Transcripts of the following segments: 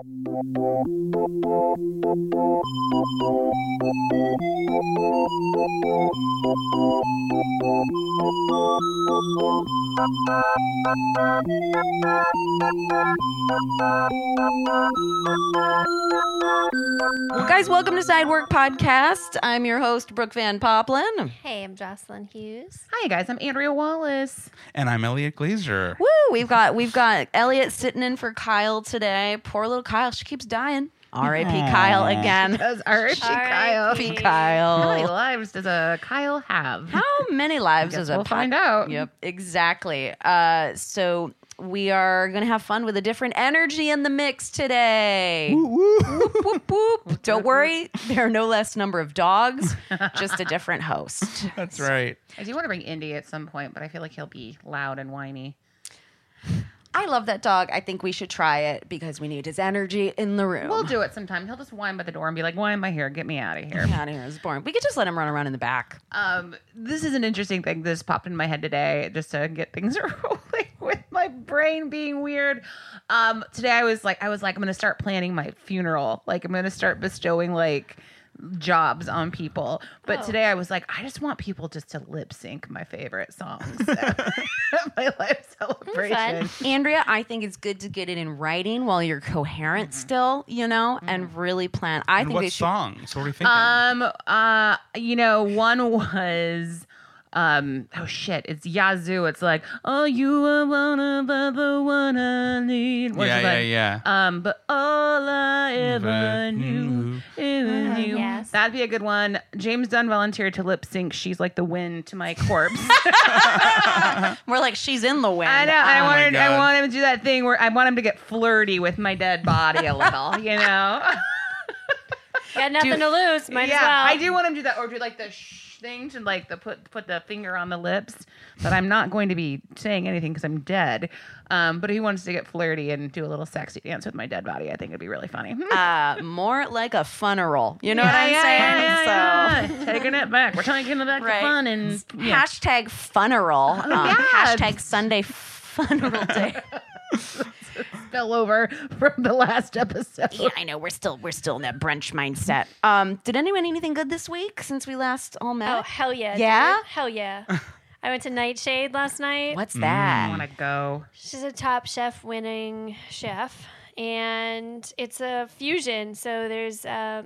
Thank you. Guys, welcome to Sidework Podcast. I'm your host, Brooke Van Poppelen. Hey, I'm Jocelyn Hughes. Hi guys, I'm Andrea Wallace. And I'm Elliot Glazer. Woo! We've got we've got Elliot sitting in for Kyle today. Poor little Kyle, she keeps dying. R.I.P. Kyle again. Does R.I.P. Kyle. R.I.P. How many lives does a Kyle have? How many lives Guess does a we'll pod- find out. Yep, exactly. Uh, so we are gonna have fun with a different energy in the mix today. Whoop, whoop, whoop. Don't worry, there are no less number of dogs, just a different host. That's right. I do want to bring Indy at some point, but I feel like he'll be loud and whiny. I love that dog. I think we should try it because we need his energy in the room. We'll do it sometime. He'll just whine by the door and be like, "Why am I here? Get me out of here." Get out of here. It's boring. We could just let him run around in the back. Um, this is an interesting thing just popped in my head today, just to get things rolling with my brain being weird. Um, today I was like, I was like, I'm gonna start planning my funeral. Like, I'm gonna start bestowing like jobs on people. But today I was like, I just want people just to lip sync my favorite songs my life celebration. Andrea, I think it's good to get it in writing while you're coherent still, you know, and really plan. I And think what they should. songs? What are we thinking? Um, uh, you know, one was um oh shit it's yazoo it's like oh you are one of the one i need Which yeah, is yeah, like, yeah. um but all i ever Never knew knew. is yes. that'd be a good one james dunn volunteered to lip sync she's like the wind to my corpse We're like, she's in the wind. i know i Oh my wanted i want him to do that thing where i want him to get flirty with my dead body a little you know Got nothing to lose. Might yeah, as well. I do want him to do that, or do like the shh thing to like the put put the finger on the lips. But I'm not going to be saying anything because I'm dead. Um, but if he wants to get flirty and do a little sexy dance with my dead body, I think it'd be really funny. uh, more like a funeral. You know what I'm yeah, saying? yeah, yeah, so. yeah. taking it back. We're taking it back Right. to fun and yeah. Hashtag funeral. Um, yeah. Hashtag Sunday funeral day. Spill over from the last episode. yeah, I know. We're still we're still in that brunch mindset. Um, did anyone anything good this week since we last all met? Oh hell yeah! Yeah? dude. hell yeah. I went to Nightshade last night. What's that? I that? want to go. She's a top chef winning chef, and it's a fusion. So there's uh,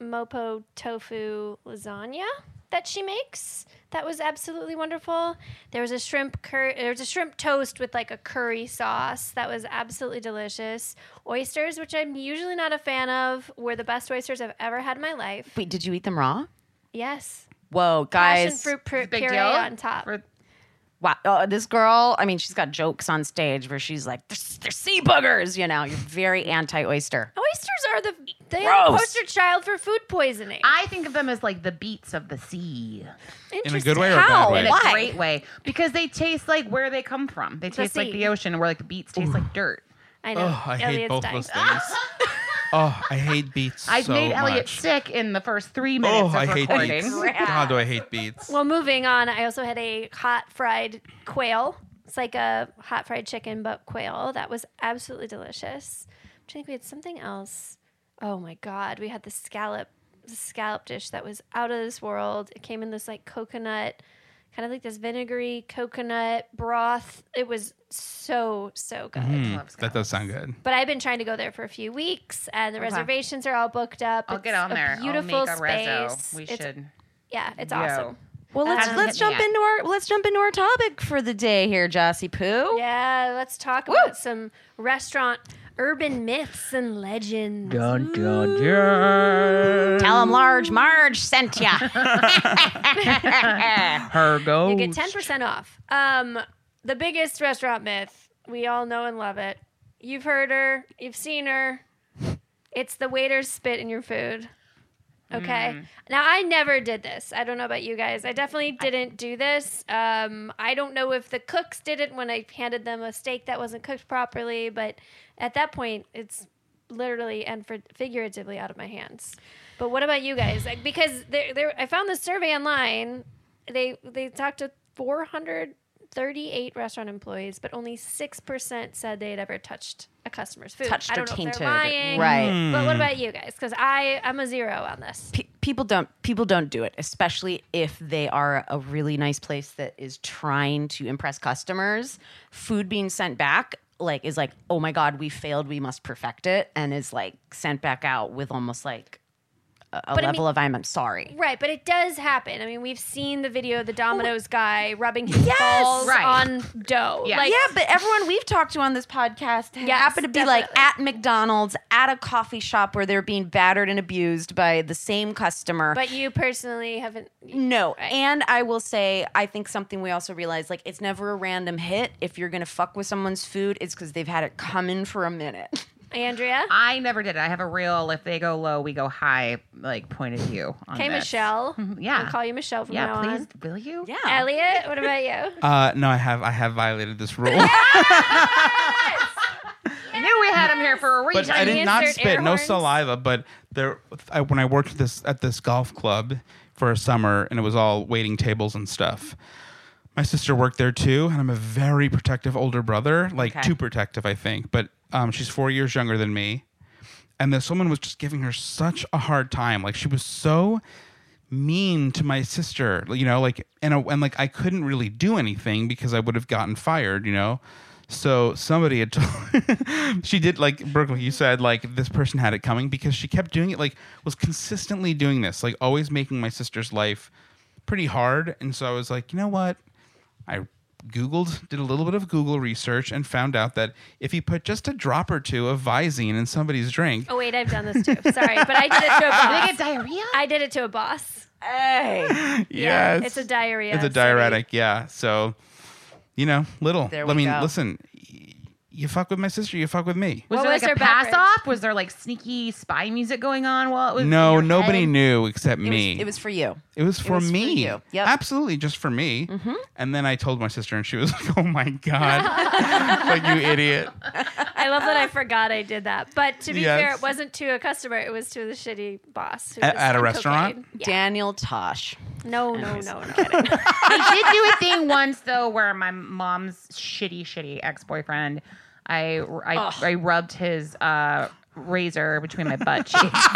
mapo tofu lasagna that she makes. That was absolutely wonderful. There was a shrimp cur- there was a shrimp toast with like a curry sauce that was absolutely delicious. Oysters, which I'm usually not a fan of, were the best oysters I've ever had in my life. Wait, did you eat them raw? Yes, Whoa, guys! passion guys! fruit pur- puree deal on top. For- Wow, uh, this girl. I mean, she's got jokes on stage where she's like, "There's, there's sea boogers." You know, you're very anti-oyster. Oysters are the they are the Gross. poster child for food poisoning. I think of them as like the beets of the sea. In a good way or a How? bad way? in a Why? great way because they taste like where they come from. They taste like sea. the ocean, where like the beets taste like dirt. I know. Oh, I hate Elliot's both dying. those things. oh, I hate beets I so made Elliot much. sick in the first three minutes Oh, of I hate recording. beets. God, do I hate beets. Well, moving on, I also had a hot fried quail. It's like a hot fried chicken, but quail. That was absolutely delicious. I'm trying to think we had something else. Oh my god, we had the scallop, the scallop dish that was out of this world. It came in this like coconut kind of like this vinegary coconut broth. It was so so good. Mm, that does sound good. But I've been trying to go there for a few weeks, and the reservations are all booked up. I'll It's get on a there. Beautiful I'll make a rezo. space. We It's- should. Yeah, it's Yo. awesome. Well, let's Hasn't let's jump into our let's jump into our topic for the day here, Jossie Poo. Yeah, let's talk about some restaurant urban myths and legends. Dun, dun, dun. Tell them Large Marge sent ya. Her go. You get 10% off. Um, the biggest restaurant myth. We all know and love it. You've heard her, you've seen her. It's the waiters spit in your food. Okay. Mm. Now, I never did this. I don't know about you guys. I definitely didn't do this. Um, I don't know if the cooks did it when I handed them a steak that wasn't cooked properly, but at that point, it's literally and for figuratively out of my hands. But what about you guys? Like, because there, there, I found this survey online. They they talked to 438 restaurant employees, but only six percent said they had ever touched a customer's food. Touched I don't know if tainted. they're lying, Right. But what hmm. about you guys? Because I I'm a zero on this. Pe- people don't people don't do it, especially if they are a really nice place that is trying to impress customers. Food being sent back like is like, "Oh my god, we failed, we must perfect it," and is like sent back out with almost like a, a But I level mean- of I'm sorry. Right, but it does happen. I mean, we've seen the video of the Domino's oh, guy rubbing his balls Right. on dough. Yes. Like, yeah, but everyone we've talked to on this podcast Yes, happened to be like at McDonald's, at a coffee shop where they're being battered and abused by the same customer. but you personally haven't. No, Right. and I will say, I think something we also realize, like, it's never a random hit. If you're gonna fuck with someone's food, it's because they've had it coming for a minute. Andrea? I never did it. I have a real. If they go low, we go high. Like point of view. Okay, this. Michelle. Yeah. I'll call you Michelle from Yeah, now please. on. Will you? Yeah, Elliot, what about you? Uh, no, I have I have violated this rule, I knew we had him here for a reason. but I did not spit. No saliva. But there, I, when I worked this at this golf club for a summer, and it was all waiting tables and stuff. My sister worked there too, and I'm a very protective older brother, like Okay. too protective, I think. But um, she's four years younger than me, and this woman was just giving her such a hard time. Like she was so mean to my sister, you know, like and a, and like I couldn't really do anything because I would have gotten fired, you know. So somebody had told she did like Brooke, like you said, like this person had it coming because she kept doing it, like was consistently doing this, like always making my sister's life pretty hard. And so I was like, you know what? I Googled, did a little bit of Google research, and found out that if you put just a drop or two of Visine in somebody's drink, Oh, wait, I've done this too. Sorry, but I did it to a boss. Did they boss. get diarrhea? I did it to a boss. hey, Yeah, yes, it's a diarrhea. It's a city. diuretic, yeah. So, you know, little. There I mean, go. listen, y- you fuck with my sister, you fuck with me. Was What there was like her a pass beverage? off? Was there like sneaky spy music going on while it was? in No, your nobody head? knew except it me. was, it was for you. It was for was for me. you. Yep. Absolutely, just for me. Mm-hmm. And then I told my sister, and she was like, "Oh my god, like you idiot." I love that I forgot I did that. But to be Yes. fair, it wasn't to a customer, it was to the shitty boss. who At- was at a on restaurant? cocaine. Yeah. Daniel Tosh. No, no, no, no. I did do a thing once though, where my mom's shitty, shitty ex boyfriend. I I, I rubbed his uh, razor between my butt cheeks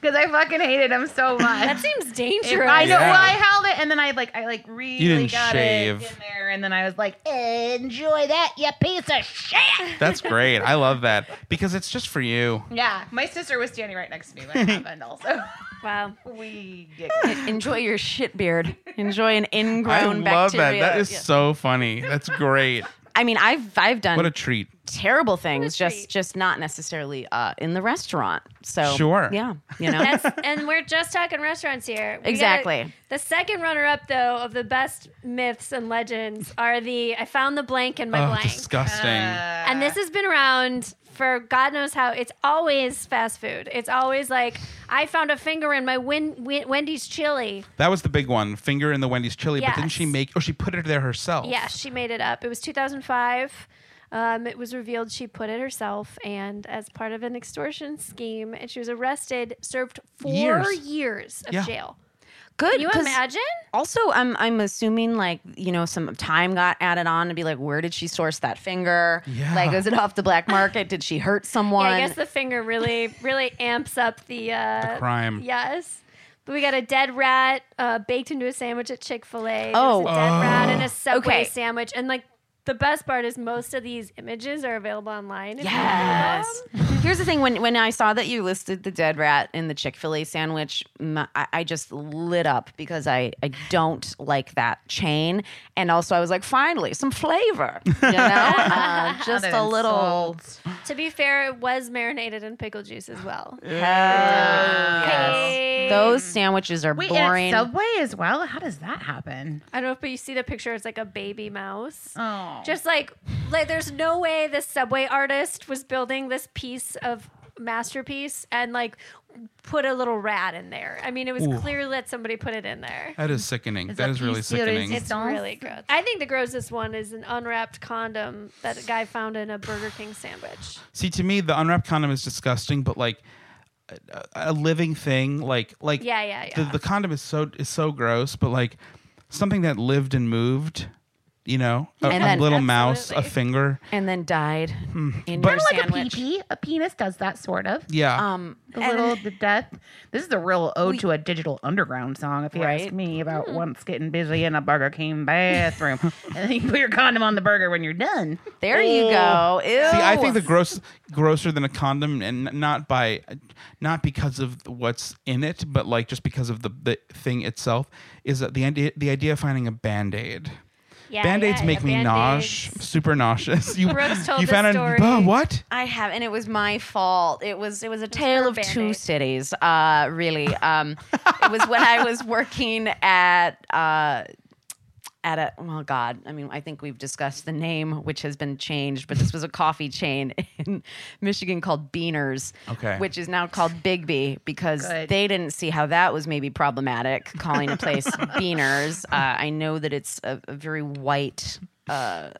because I fucking hated him so much. That seems dangerous. I know. Yeah. Well, I held it, and then I like, I like really didn't got shave. it in there, and then I was like, "Enjoy that, you piece of shit." That's great. I love that because it's just for you. Yeah, my sister was standing right next to me when it happened. Also, Wow. we get Enjoy your shit beard. Enjoy an ingrown. I ingrown love that. That is Yeah. so funny. That's great. I mean, I've I've done What a treat. terrible things, treat. just just not necessarily uh, in the restaurant. So Sure. yeah, you know. That's, and we're just talking restaurants here. We gotta- Exactly. the second runner up, though, of the best myths and legends are the I found the blank in my Oh, blank. disgusting. And this has been around for God knows how. It's always fast food. It's always like, I found a finger in my Wen- Wen- Wendy's chili. that was the big one. Finger in the Wendy's chili. But didn't she make? Oh, she put it there herself. Yes, she made it up. It was 2005. Um, it was revealed she put it herself, and as part of an extortion scheme, and she was arrested, served four Years. years, of Yeah. jail. Good. Can you 'cause imagine? Also, I'm I'm assuming like you know some time got added on to be like, where did she source that finger? Yeah. Like, was it off the black market? Did she hurt someone? Yeah, I guess the finger really, really amps up the uh, The crime. Yes, But We got a dead rat uh, baked into a sandwich at Chick Fil A. Oh. a dead rat in a Subway Okay. sandwich, and like the best part is most of these images are available online. Yes. Here's the thing: when when I saw that you listed the dead rat in the Chick Fil A sandwich, I just lit up because I I don't like that chain, and also I was like, finally, some flavor, you know, uh, just a little. salt. To be fair, it was marinated in pickle juice as well. Hell yes. Hey. Those sandwiches are Wait, boring. at Subway as well? How does that happen? I don't know, but you see the picture. It's like a baby mouse. Oh. Just like, like, there's no way this subway artist was building this piece of masterpiece and like put a little rat in there. I mean, it was Ooh. clear that somebody put it in there. That is sickening. Is that that is really piece sickening. It's really gross. I think the grossest one is an unwrapped condom that a guy found in a Burger King sandwich. See, to me, the unwrapped condom is disgusting, but like a, a living thing, like like Yeah, yeah, The, yeah. the condom is so is so gross, but like something that lived and moved, you know, a, And a then- little mouse, a Absolutely. finger. and then died in But- your Kind of like sandwich. a pee A penis does that sort of. Yeah, Um, The and- little the death. This is a real ode to a digital underground song, if you Right? ask me, about once getting busy in a Burger King bathroom, and then you put your condom on the burger when you're done. there you go. Ew. See, I think the gross grosser than a condom, and not by, not because of what's in it, but like just because of the the thing itself, is that the idea the idea of finding a band aid. Yeah, Band aids yeah, make yeah, me Band-Aids. nauseous, super nauseous. You, Brooks told you this found story. a uh, what? I have, and it was my fault. It was it was a tale her of two Band-Aid. cities. Uh, really, um, it was when I was working at uh, at a well, God, I mean, I think we've discussed the name, which has been changed, but this was a coffee chain in Michigan called Beaners, Okay. which is now called Biggby because Good. they didn't see how that was maybe problematic calling a place Beaners. Uh, I know that it's a, a very white. Uh,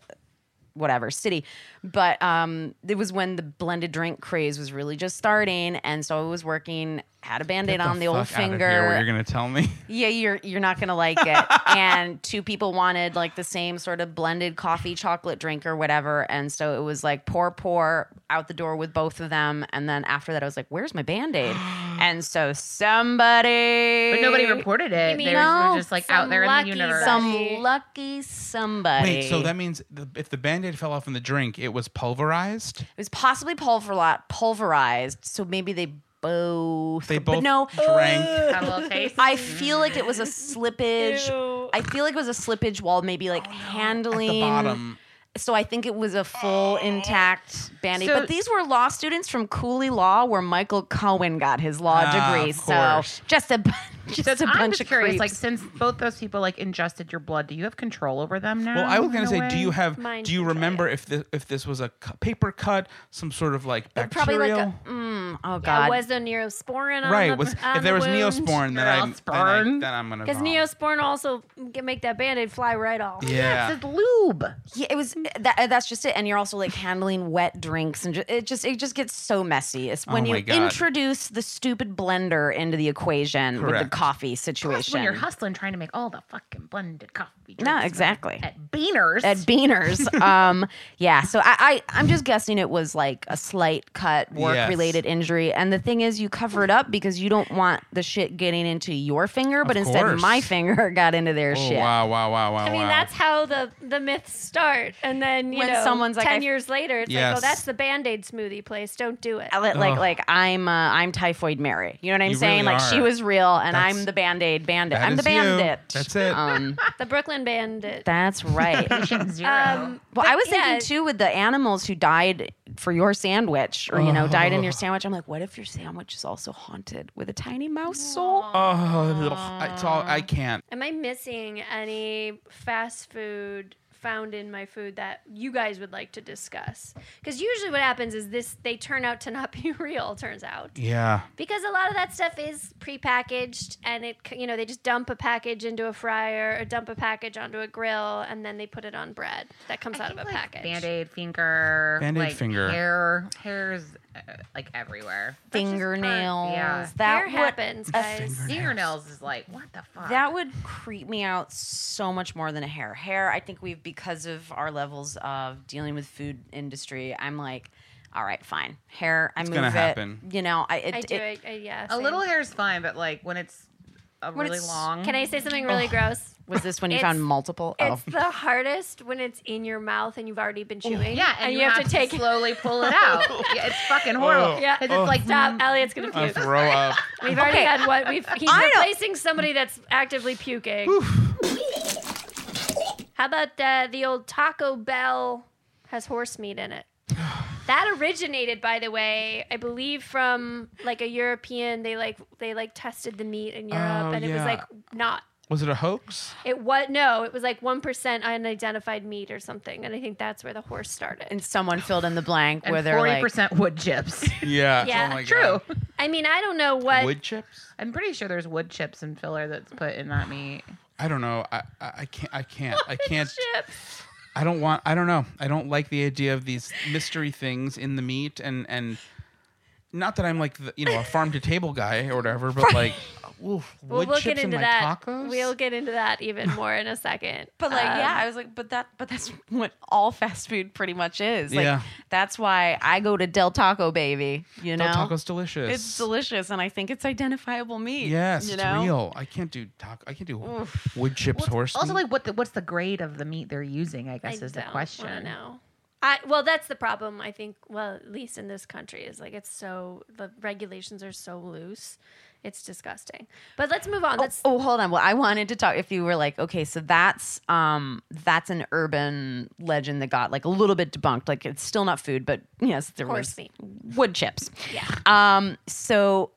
whatever city but um it was when the blended drink craze was really just starting and so i was working had a band-aid Get on the old fuck outta finger. Here, you're gonna tell me? yeah you're you're not gonna like it. And two people wanted like the same sort of blended coffee chocolate drink or whatever. And so it was like pour pour out the door with both of them. And then after that i was like where's my band-aid? And so somebody But nobody reported it. You mean- they were No, just like out there in the lucky universe. some lucky somebody. Wait, so that means the, if the band-aid fell off in the drink, it was pulverized? It was possibly pulveri- pulverized, so maybe they both. They both but both no, drank. Had a little taste. I feel like it was a slippage. Ew. I feel like it was a slippage while maybe like At handling. the bottom. So I think it was a full intact band-aid. So- but these were law students from Cooley Law, where Michael Cohen got his law Ah, degree. of So course. just a bu- just So a I'm bunch just of curious. Like, since both those people like ingested your blood, do you have control over them now? Well, I was gonna say, way? do you have? Mind do you control, remember if this if this was a cu- paper cut, some sort of like probably bacterial? like a mm, oh Yeah, god. was there neosporin on right. the, Was on if there the was wound? neosporin, then I then, I, Neosporin? then I'm gonna. Because vom. neosporin also can make that band-aid fly right off. Yeah. It's lube. Yeah, it was that. That's just it. And you're also like handling wet drinks, and ju- it just it just gets so messy. It's when Oh you my God. introduce the stupid blender into the equation with the Correct. Coffee Plus, situation. when you're hustling trying to make all the fucking blended coffee. no, drinks exactly. At Beaners. At Beaners, um, yeah. So I, I, I'm just guessing it was like a slight cut, work-related injury. And the thing is, you cover it up because you don't want the shit getting into your finger, but Of instead course. my finger got into their Oh, shit. wow! Wow! Wow! Wow! I mean, wow. that's how the the myths start, and then you When know, someone's like, ten I- years later, it's like, oh, that's the Band Aid smoothie place. Don't do it. I let- like like I'm uh, I'm typhoid Mary. You know what I'm You saying? really like she was real, and That's- I'm the Band Aid bandit. That I'm the is you. bandit. That's it. Um, The Brooklyn Bandit. that's right. Patient zero. Um, Well, but I was yeah, thinking too with the animals who died for your sandwich, or you know, died in your Oh. sandwich. I'm like, what if your sandwich is also haunted with a tiny mouse soul? Oh, ugh, it's all I can't. Am I missing any fast food found in my food that you guys would like to discuss? Because usually what happens is this they turn out to not be real. Turns out Yeah. because a lot of that stuff is prepackaged and it you know they just dump a package into a fryer or dump a package onto a grill and then they put it on bread that comes out of a package. Band Aid finger. Band-Aid like, finger. Hair. Hair's like everywhere. That's part- Fingernails. yeah. That Hair would, happens, guys. Fingernails is like, what the fuck? That would creep me out so much more than a hair. Hair, I think we've because of our levels of dealing with food industry. I'm like, all right, fine. Hair, I move gonna it. happen. You know, I it, I do it- it. I, yeah, a little hair is fine, but like when it's a When really it's- long. Can I say something really gross? Was this when you It's- found multiple? Oh. It's the hardest when it's in your mouth and you've already been chewing. Yeah, and, you, have, to take slowly pull it out. yeah, it's fucking horrible. Yeah. 'Cause it's like Stop, Elliot's gonna I puke. throw up. We've already Okay. had what we've. He's I know- replacing somebody that's actively puking. How about uh, the old Taco Bell has horse meat in it? That originated, by the way, I believe from like a European. They like they like tested the meat in Europe, Oh, and it was like not. Was it a hoax? It was no, it was like one percent unidentified meat or something, and I think that's where the horse started. and someone filled in the blank where and they're forty like, percent wood chips. Yeah. Yeah. Oh my True. God. I mean, I don't know what. Wood chips? I'm pretty sure there's wood chips and filler that's put in that meat. I don't know. I, I, I can't. I can't. I can't. chips. I don't want. I don't know. I don't like the idea of these mystery things in the meat, and and not that I'm like the, you know a farm to table guy or whatever, but like, oof, Well, wood we'll chips get into in my that. tacos. We'll get into that even more in a second. But like, yeah, Um, I was like, but that, but that's what all fast food pretty much is. Like, Yeah. that's why I go to Del Taco, baby. You know, Del Taco's delicious. it's delicious, and I think it's identifiable meat. Yes, you it's know? real. I can't do taco. I can't do wood chips horse. Also, meat. like what the, what's the grade of the meat they're using? I I guess is the don't question. wanna know. I, well, that's the problem. I think. Well, at least in this country, is like it's so the regulations are so loose. It's disgusting. But let's move on. Let's. Oh, hold on. Well, I wanted to talk. If you were like, okay, so that's um that's an urban legend that got like a little bit debunked. Like it's still not food, but yes, there was meat. wood chips. Yeah. Um. So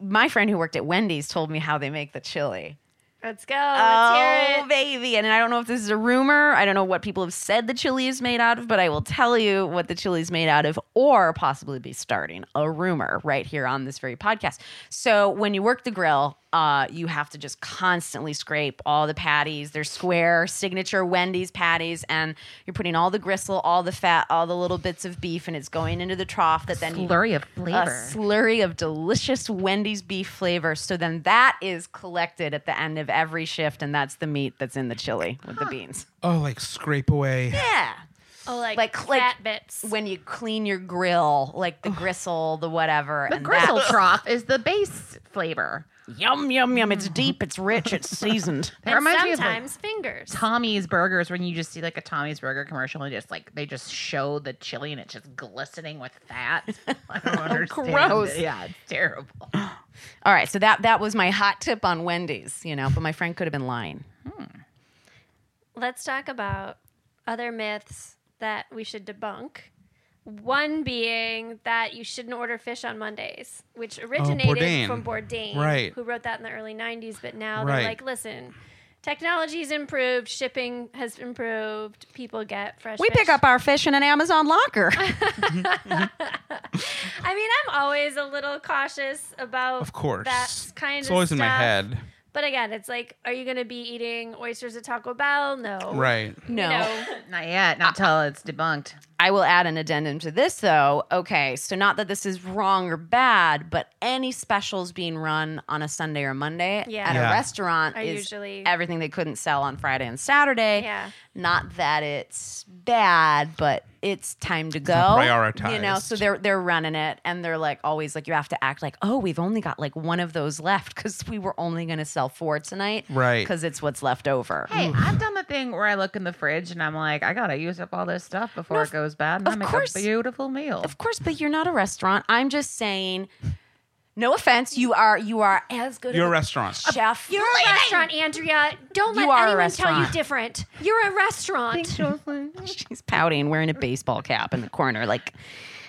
my friend who worked at Wendy's told me how they make the chili. Let's go. Let's hear Oh, it. baby. And I don't know if this is a rumor. I don't know what people have said the chili is made out of, but I will tell you what the chili is made out of, or possibly be starting a rumor right here on this very podcast. So when you work the grill, uh, you have to just constantly scrape all the patties. They're square, signature Wendy's patties, and you're putting all the gristle, all the fat, all the little bits of beef, and it's going into the trough that then you Slurry of a flavor. slurry of delicious Wendy's beef flavor. So then that is collected at the end of every shift, and that's the meat that's in the chili with the beans. oh, like scrape away. Yeah. Oh, like Like- fat like bits. When you clean your grill, like the gristle, the whatever. the and gristle that- trough is the base flavor. Yum, yum, yum. It's deep, it's rich, it's seasoned. That and reminds me of like, sometimes fingers. Tommy's burgers when you just see like a Tommy's burger commercial and just like they just show the chili and it's just glistening with fat. I don't oh, understand. Gross. it. Yeah, it's terrible. All right, so that that was my hot tip on Wendy's, you know, but my friend could have been lying. Hmm. Let's talk about other myths that we should debunk. One being that you shouldn't order fish on Mondays, which oh, originated Bourdain. from Bourdain, Right. who wrote that in the early 90s. But now Right. they're like, listen, technology's improved, shipping has improved, people get fresh We fish. pick up our fish in an Amazon locker. I mean, I'm always a little cautious about Of course. that kind it's of always in my stuff. head. But again, it's like, are you going to be eating oysters at Taco Bell? No. Right. no. You know, Not yet. Not till it's debunked. I will add an addendum to this though. Okay, so not that this is wrong or bad, but any specials being run on a Sunday or Monday Yeah. at Yeah. a restaurant Are is usually- everything they couldn't sell on Friday and Saturday. Yeah. Not that it's bad, but it's time to go. not You know, so they're they're running it and they're like always like you have to act like, "Oh, we've only got like one of those left cuz we were only going to sell four tonight." Right. Cuz it's what's left over. Hey, I've done the thing where I look in the fridge and I'm like, I gotta use up all this stuff before it goes bad, and I of make course. a beautiful meal. Of course, but you're not a restaurant. I'm just saying. No offense, you are you are as good. You're a of restaurant. chef. You're a restaurant, Andrea. Don't You let are a anyone tell you restaurant. different. You're a restaurant. She's pouting, wearing a baseball cap in the corner, like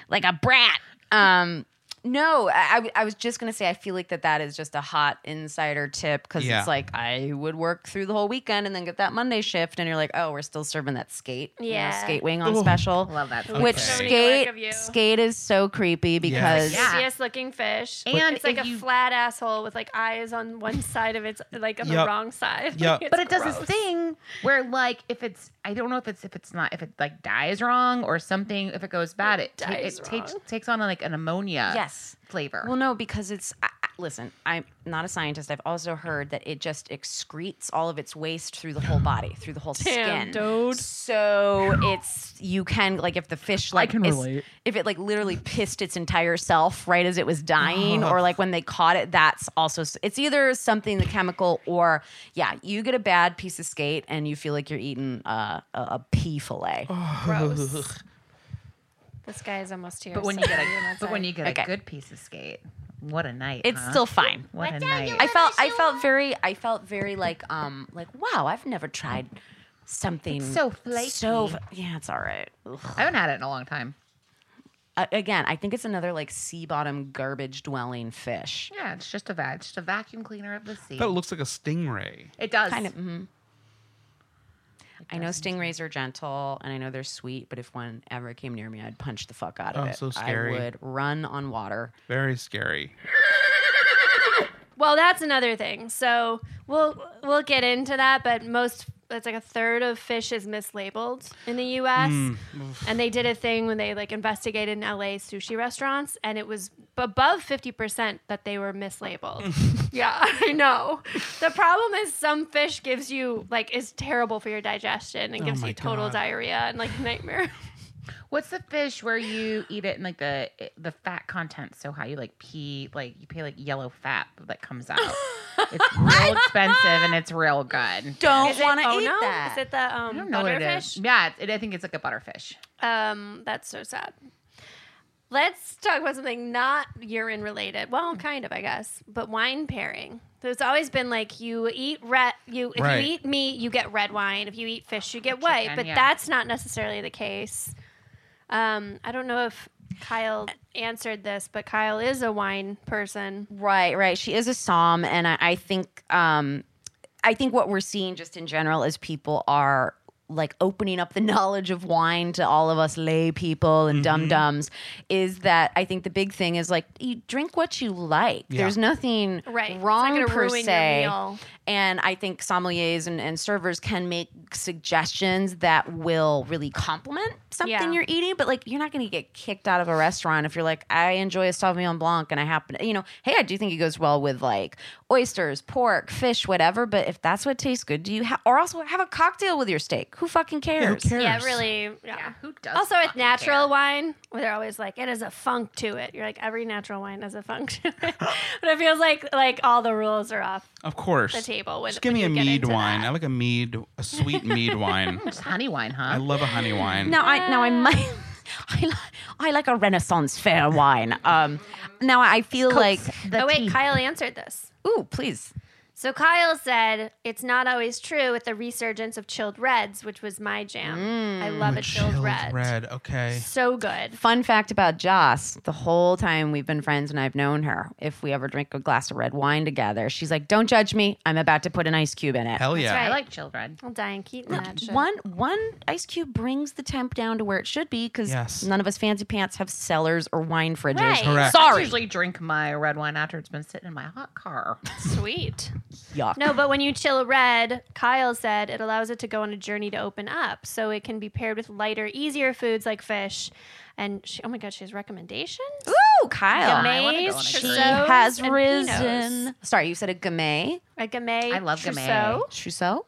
like a brat. Um, no, I, I- I was just gonna say I feel like that that is just a hot insider tip because Yeah. it's like I would work through the whole weekend and then get that Monday shift, and you're like, oh, we're still serving that skate, you know, Yeah. skate wing on special. Love that. Which Okay. So skate neglect skate is so creepy because Yeah. Creepiest looking fish. And it's like a you- flat asshole with like eyes on one side of its like on the wrong side. Yep. It's but it does gross. this thing where like if it's I don't know if it's if it's not if it like dies wrong or something if it goes bad it ta- dies it takes takes on like an ammonia Yes. Flavor. Well, no, because it's I, listen, I'm not a scientist. I've also heard that it just excretes all of its waste through the whole body, through the whole Damn, skin. dude. So it's you can like if the fish like can is- relate. if it like literally pissed its entire self right as it was dying, or like when they caught it, that's also it's either something the chemical or yeah, you get a bad piece of skate and you feel like you're eating uh, a, a pea fillet. Gross. this guy is almost here. But when so you get a but when you get Okay. a good piece of skate, what a night! It's huh? still fine. what a night. I felt I felt very I felt very like um like wow I've never tried something so flaky. so yeah it's all right Ugh. I haven't had it in a long time. Uh, again I think it's another like sea bottom garbage dwelling fish Yeah, it's just a va- just a vacuum cleaner of the sea. That looks like a stingray. It does. kind of mhm. I know stingrays are gentle and I know they're sweet but if one ever came near me I'd punch the fuck out of Oh, it so scary. I would run on water Very scary. Well, that's another thing. So we'll we'll get into that, but most it's like a third of fish is mislabeled in the U.S. Hmm. and they did a thing when they like investigated in L.A. sushi restaurants, and it was above fifty percent that they were mislabeled. yeah, I know. The problem is some fish gives you like is terrible for your digestion and Oh gives you total God. diarrhea and like nightmare. What's the fish where you eat it and like the the fat content's so high you like pee like you pay like yellow fat that comes out. it's real expensive and it's real good. don't want to oh eat no? that Is it the um, I don't know what it butterfish? Yeah, it, I think it's like a butterfish. Um, that's so sad. Let's talk about something not urine related. Well, kind of, I guess, but wine pairing. So it's always been like you eat red, you if Right. you eat meat, you get red wine. If you eat fish, you get white. Chicken, But yeah. that's not necessarily the case. Um, I don't know if Kyle answered this, but Kyle is a wine person. Right, right. She is a somm, and I, I think, um, I think what we're seeing just in general is people are like opening up the knowledge of wine to all of us lay people and dum dums. Is that I think the big thing is like you drink what you like. Yeah. There's nothing Right. It's not wrong per ruin your se. Meal. And I think sommeliers and, and servers can make suggestions that will really complement something Yeah. you're eating. But like, you're not going to get kicked out of a restaurant if you're like, I enjoy a Sauvignon Blanc and I happen, to, you know, hey, I do think it goes well with like oysters, pork, fish, whatever. But if that's what tastes good, do you have, or also have a cocktail with your steak? Who fucking cares? Who cares? Yeah, really. Yeah. Who does? Also, with natural care? wine, where they're always like, it has a funk to it. You're like, every natural wine has a funk to it. but it feels like like all the rules are off Of course. The table. When, Just give when me a you get mead into wine. that. I like a mead, a sweet mead wine. Just honey wine, huh? I love a honey wine. Now I now I might I, li- I like a Renaissance fair wine. Um, now I feel like Oh wait, Kyle answered this. ooh, please. So Kyle said it's not always true with the resurgence of chilled reds, which was my jam. I mm. love a chilled, Chilled red. red. Okay. So good. Fun fact about Joss: the whole time we've been friends and I've known her, if we ever drink a glass of red wine together, she's like, "Don't judge me. I'm about to put an ice cube in it." Hell yeah. right. I like chilled red. I'll die and keep that shit. One one ice cube brings the temp down to where it should be because Yes. none of us fancy pants have cellars or wine fridges. Right. Correct. I usually drink my red wine after it's been sitting in my hot car. Sweet. Yuck. No, but when you chill a red, Kyle said it allows it to go on a journey to open up. So it can be paired with lighter, easier foods like fish. And she, oh my God, she has recommendations? Ooh, Kyle. I go Gamay, she has and risen. Pinots. Sorry, you said a gamay A gamay, I love trousseau, gamay. trousseau.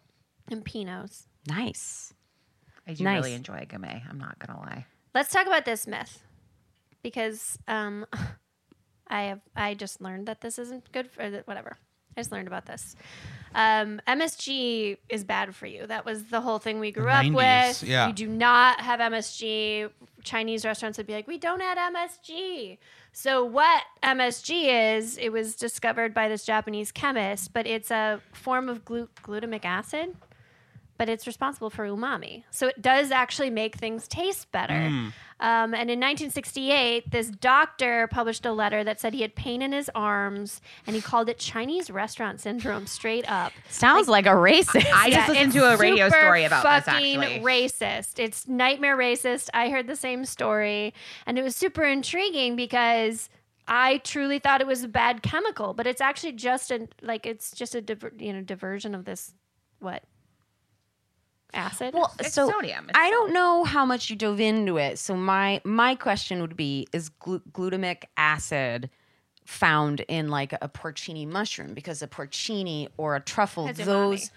and Pinots. Nice. I do Nice. really enjoy a gamay. I'm not gonna lie. Let's talk about this myth because um, I have I just learned that this isn't good for whatever. I just learned about this. Um, MSG is bad for you. That was the whole thing we grew up 90s, with. yeah. You do not have MSG. Chinese restaurants would be like, we don't add MSG. So what MSG is? It was discovered by this Japanese chemist, but it's a form of glu- glutamic acid but it's responsible for umami. So it does actually make things taste better. Hmm. Um, and in 1968, this doctor published a letter that said he had pain in his arms and he called it Chinese restaurant syndrome straight up. Sounds like, a racist. I just Yeah, listened to a radio super story about this fucking actually. racist. It's nightmare racist. I heard the same story, and it was super intriguing because I truly thought it was a bad chemical, but it's actually just a like it's just a diver, you know diversion of this what acid. Well, It's so sodium. It's I don't know how much you dove into it. So my my question would be: Is glu- glutamic acid found in like a porcini mushroom because a porcini or a truffle Has umami. those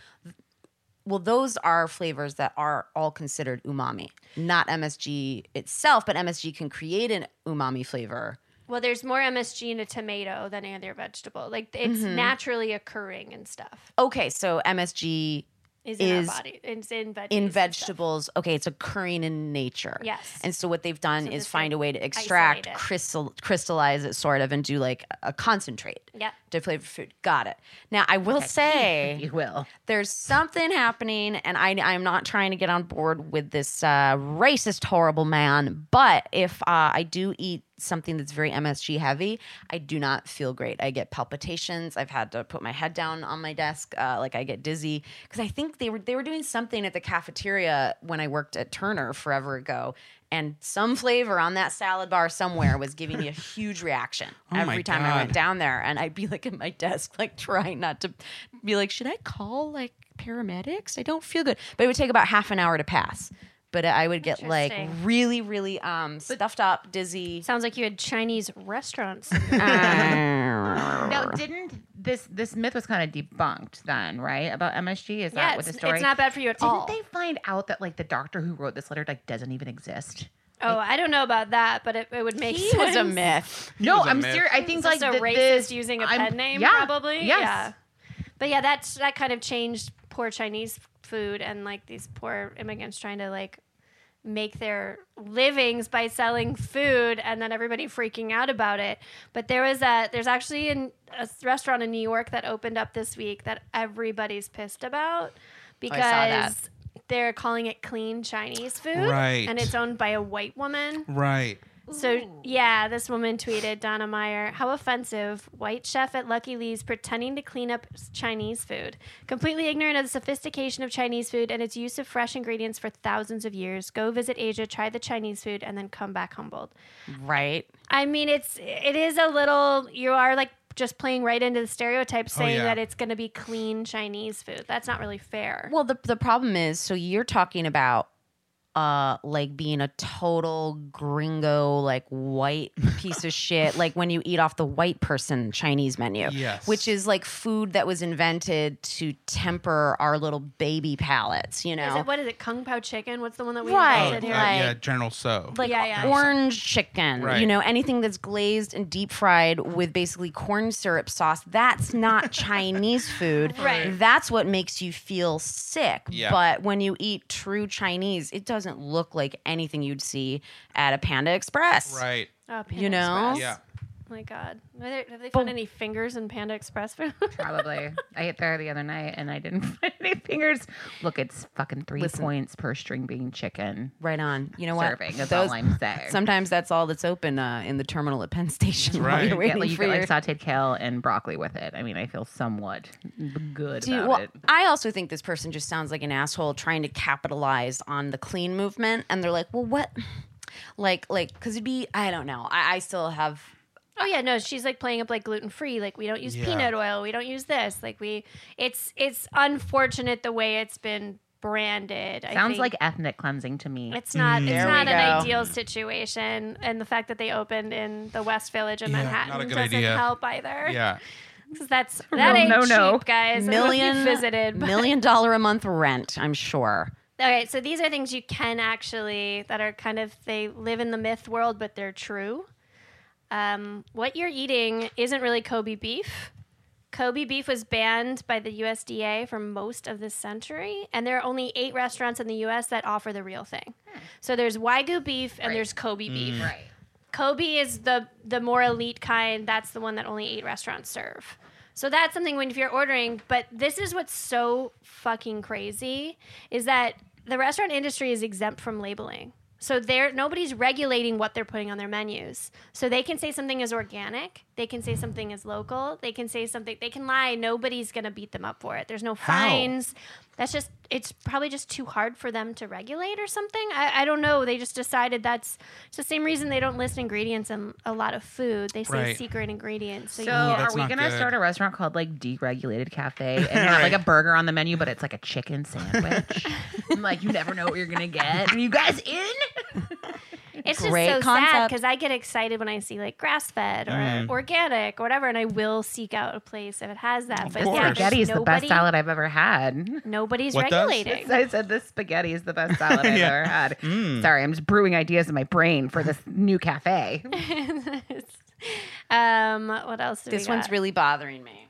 well those are flavors that are all considered umami not msg itself but msg can create an umami flavor Well, there's more MSG in a tomato than any other vegetable. Like it's Mm-hmm. naturally occurring and stuff. okay so msg Is in Is our body. It's in in vegetables okay it's occurring in nature Yes. and so what they've done So is find a way to extract crystal crystallize it sort of and do like a concentrate Yeah. to flavor food got it now i will say you will. there's something happening and I, i'm not trying to get on board with this uh, racist horrible man but if uh, i do eat something that's very msg heavy i do not feel great. I get palpitations. I've had to put my head down on my desk uh, like i get dizzy. Because i think they were they were doing something at the cafeteria when i worked at turner forever ago and some flavor on that salad bar somewhere was giving me a huge reaction Oh every time i went down there and i'd be like at my desk like trying not to be like should i call like paramedics? I don't feel good. But it would take about half an hour to pass but i would get like Interesting. really really um stuffed up dizzy Sounds like you had Chinese restaurants. Now, didn't this this myth was kind of debunked then, right? About MSG? Is yeah, that what the story? it's not bad for you at all. Didn't all. they find out that like the doctor who wrote this letter like doesn't even exist? oh, I don't know about that, but it, it would make he sense. was a myth No, was a I'm myth. serious. I think It's like also th- racist this, using a I'm- pen name, yeah, probably. Yes. Yeah. But yeah, that's that kind of changed poor Chinese food and like these poor immigrants trying to like make their livings by selling food and then everybody freaking out about it. But there was a there's actually an, a restaurant in New York that opened up this week that everybody's pissed about because they're calling it clean Chinese food. Right. And it's owned by a white woman. Right. So yeah, this woman tweeted Donna Meyer, "How offensive! White chef at Lucky Lee's pretending to clean up Chinese food, completely ignorant of the sophistication of Chinese food and its use of fresh ingredients for thousands of years. Go visit Asia, try the Chinese food, and then come back humbled." right I mean, it's it is a little. You are like just playing right into the stereotype, oh, saying yeah. that it's going to be clean Chinese food. That's not really fair. well the, the problem is so you're talking about uh like being a total gringo like white piece of shit like when you eat off the white person chinese menu Yes. which is like food that was invented to temper our little baby palates you know Is it what is it? Kung Pao chicken? What's the one that we Right. Invented uh, here? Like- yeah, General Tso. like Yeah, yeah. orange chicken, Right. you know, anything that's glazed and deep fried with basically corn syrup sauce. That's not Chinese food. Right. That's what makes you feel sick. Yeah. But when you eat true Chinese, it doesn't look like anything you'd see at a Panda Express. right. Oh, Panda You know? Express. Yeah. Oh my God. Are there- Have they found any fingers in Panda Express food? Probably. I ate there the other night and I didn't find any fingers. Look, it's fucking three Listen. points per string bean chicken Right on. You know what? serving. That's all I'm saying. Sometimes that's all that's open uh, in the terminal at Penn Station while right. you're You you waiting get, like, you for get your like sauteed kale and broccoli with it. I mean, I feel somewhat good Dude, about well, it. I also think this person just sounds like an asshole trying to capitalize on the clean movement, and they're like, "Well, what?" Like, like, because it'd be, I don't know. I, I still have. Oh yeah, no, she's like playing up like gluten free. Like we don't use Yeah. peanut oil. We don't use this. Like we, it's it's unfortunate the way it's been branded. I Sounds think. like ethnic cleansing to me. It's not. It's There we not an go. ideal situation, and the fact that they opened in the West Village in Yeah, Manhattan not a good doesn't idea. help either. Yeah. 'Cause that's that Real ain't no-no. cheap, guys. I don't know if you Million visited, but- million dollar a month rent. I'm sure. Okay, so these are things you can actually that are kind of they live in the myth world, but they're true. Um, what you're eating isn't really Kobe beef. Kobe beef was banned by the USDA for most of this century, and there are only eight restaurants in the US that offer the real thing. So there's Wagyu beef and there's Kobe beef. right. Kobe is the the more elite kind. That's the one that only eight restaurants serve. So that's something when if you're ordering. But this is what's so fucking crazy is that the restaurant industry is exempt from labeling. So they're nobody's regulating what they're putting on their menus. So they can say something is organic. They can say something is local. They can say something. They can lie. Nobody's gonna beat them up for it. There's no fines. That's just. It's probably just too hard for them to regulate or something. I, I don't know. They just decided that's it's the same reason they don't list ingredients in a lot of food. They say Right. secret ingredients. So, So you can't- that's are we not gonna good. start a restaurant called like Deregulated Cafe and have like a burger on the menu, but it's like a chicken sandwich? and like you never know what you're gonna get. Are you guys in? It's Great just so sad concept. because I get excited when I see like grass fed or Mm. organic or whatever, and I will seek out a place if it has that. but course. yeah, there's Spaghetti is the best salad I've ever had. Nobody's What does? regulating. I said this spaghetti is the best salad I've Yeah. ever had. Mm. Sorry, I'm just brewing ideas in my brain for this new cafe. um, what else? Do This we one's really bothering me.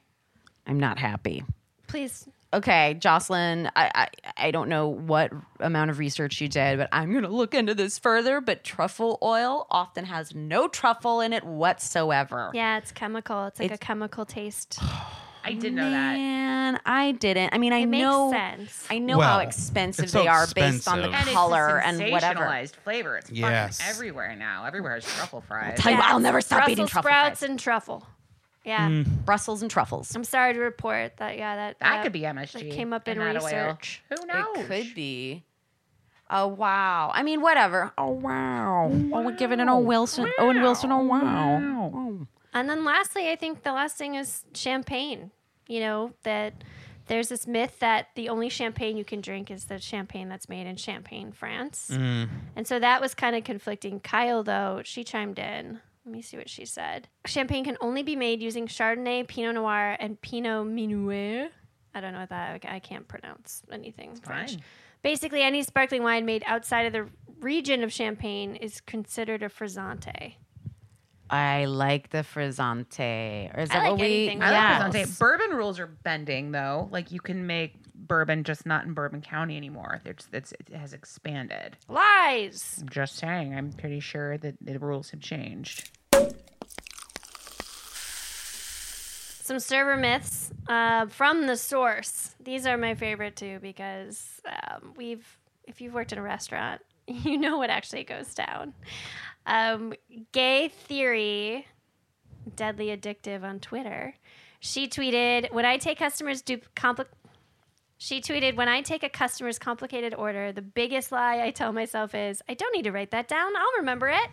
I'm not happy. Please. Okay, Jocelyn, I, I I don't know what amount of research you did, but I'm gonna look into this further. But truffle oil often has no truffle in it whatsoever. Yeah, it's chemical. It's like It's- a chemical taste. I did know that. Man, I didn't. I mean, I It makes know. sense. I know how expensive it's so they are based on the. And color it's a and whatever. sensationalized flavor. It's Yes. fucking everywhere now. Everywhere has truffle fries. Tell you what, I'll never stop Brussels eating truffle sprouts fries. and truffle. Yeah, Mm. Brussels and truffles. I'm sorry to report that. Yeah, that That uh, could be MSG. that came up in and oil. research. Who knows? It could be. Oh wow! I mean, whatever. Oh wow! Oh, we're giving it a Wilson. Owen Wilson. Oh wow! Oh. And then lastly, I think the last thing is champagne. You know, that there's this myth that the only champagne you can drink is the champagne that's made in Champagne, France. Mm. And so that was kind of conflicting. Kyle, though, she chimed in. Let me see what she said. Champagne can only be made using Chardonnay, Pinot Noir, and Pinot Meunier. I don't know what that. I can't pronounce anything French. fine. Basically, any sparkling wine made outside of the region of Champagne is considered a frizzante. I like the frizzante. Or is I that like what we? anything I Yeah. like Frizzante. Bourbon rules are bending though. Like you can make bourbon just not in Bourbon County anymore. It's, it's, it has expanded. Lies. I'm just saying. I'm pretty sure that the rules have changed. Some server myths uh, from the source. These are my favorite too because um, we've, if you've worked in a restaurant, you know what actually goes down. Um, Gay Theory, deadly addictive on Twitter. She tweeted, "When I take customers do compli- She tweeted, "When I take a customer's complicated order, the biggest lie I tell myself is I don't need to write that down. I'll remember it."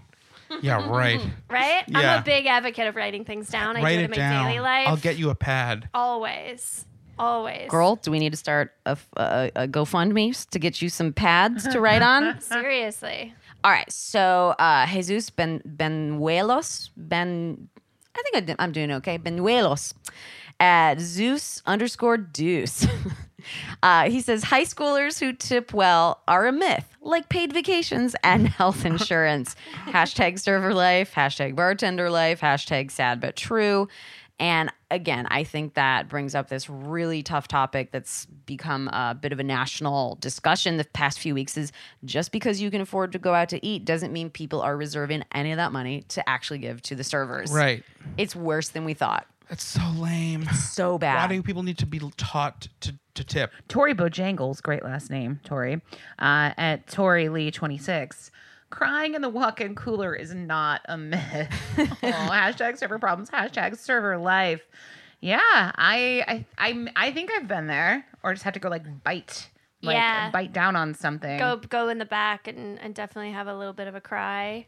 Yeah, right. Right? I'm a big advocate of writing things down. I Write do it it in my down. daily life. I'll get you a pad. Always. Always. Girl, do we need to start a GoFundMe to get you some pads to write on? Seriously. All right. So uh, Jesus Ben Benuelos Ben, I think I did, I'm doing okay. Benuelos at Zeus underscore Deuce. Uh, he says high schoolers who tip well are a myth, like paid vacations and health insurance. hashtag server life, hashtag bartender life, hashtag sad but true. And again, I think that brings up this really tough topic that's become a bit of a national discussion the past few weeks is just because you can afford to go out to eat doesn't mean people are reserving any of that money to actually give to the servers. Right. It's worse than we thought. That's so lame. So bad. Why do people need to be taught to, to tip? Tori Bojangles, great last name, Tori, uh, at Tori Lee 26. Crying in the walk-in cooler is not a myth. oh, hashtag server problems. Hashtag server life. Yeah, I, I, I, I think I've been there, or just have to go like bite, like Yeah. bite down on something. Go go in the back and, and definitely have a little bit of a cry.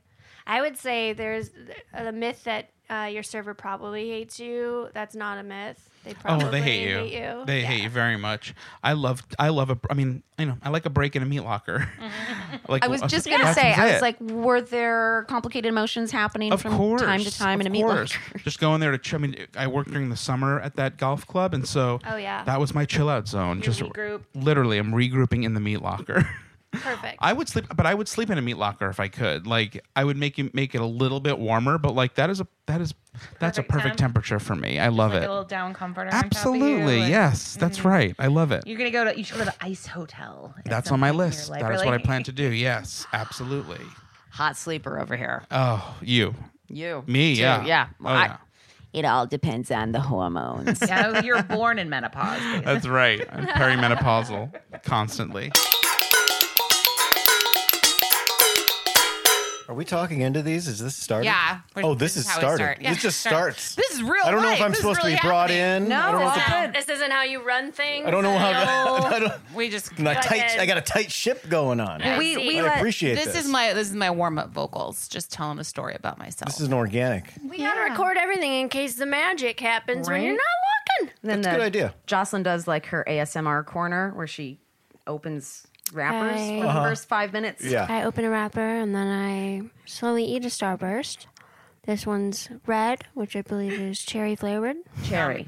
I would say there's the myth that uh, your server probably hates you. That's not a myth. They probably oh, they hate you. you. They hate you very much. I love. I love a. I mean, you know, I like a break in a meat locker. like I was just gonna say, I was it. like, were there complicated emotions happening Of from course, time to time in a of meat course. locker? Just going there to. Ch- I mean, I worked during the summer at that golf club, and so Oh, yeah. that was my chill out zone. just regroup. literally, I'm regrouping in the meat locker. Perfect. I would sleep, but I would sleep in a meat locker if I could. Like, I would make you make it a little bit warmer, but like that is a that is that's a Perfect perfect temp. temperature for me. I love like it. a little down comforter. on top of you, Absolutely, and- yes, that's mm-hmm. right. I love it. You're gonna go to. You should go to the Ice Hotel. That's on my point in your list. life, That or, is what I plan to do. Yes, absolutely. Hot sleeper over here. Oh, you, You. me, Too, yeah, Yeah. Oh, Well, I- yeah. it all depends on the hormones. Yeah, you're born in menopause. That's right. I'm perimenopausal constantly. Are we talking into these? Is this started? Yeah. Oh, this, is how we started. start. Yeah, this just start. starts. This is real I don't know life. if I'm This is supposed to really be brought happening. in. No, I don't know it's if not. this isn't how you run things. I don't know how. No. I don't. We just. I, tight, ahead. I got a tight ship going on. we see. we I let- appreciate this. this. is my this is my warm up vocals. Just telling a story about myself. This is an organic. We gotta record everything in case the magic happens when you're Right? not looking. then That's a the- good idea. Jocelyn does like her ASMR corner where she opens wrappers I- for the Uh-huh. first five minutes. Yeah. I open a wrapper and then I slowly eat a starburst. This one's red, which I believe is cherry flavored. Cherry.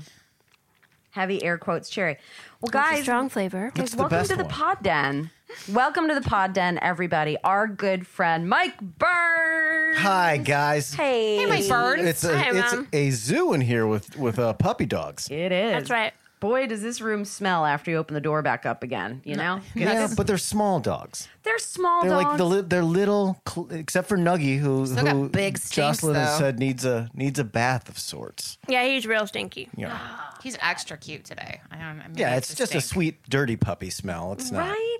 Heavy air quotes cherry. Well, It's a guys, strong flavor. guys, welcome best to the one. Pod Den. Welcome to the Pod Den, everybody. Our good friend Mike Burns. Hi guys. Hey, Hey, Mike Burns. It's a Hi, it's Mom. a zoo in here with with uh, puppy dogs. It is. That's right. Boy, does this room smell after you open the door back up again. You know, Yeah, but they're small dogs. they're small They're dogs. like the li- they're little, cl- except for Nuggy, who Still got who big stinks, Jocelyn has though. said needs a needs a bath of sorts. Yeah, he's real stinky. Yeah, He's extra cute today. I don't. Maybe yeah, it's just a stink. sweet, dirty puppy smell. It's not. right?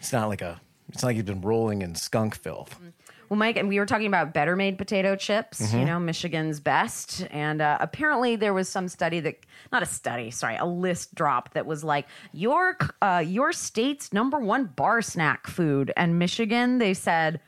It's not like a. It's not like you've been rolling in skunk filth. Mm. Well, Mike, and we were talking about better made potato chips, Mm-hmm. you know, Michigan's best. And uh, apparently there was some study that, not a study, sorry, a list drop that was like, your, uh, your state's number one bar snack food. And Michigan, they said,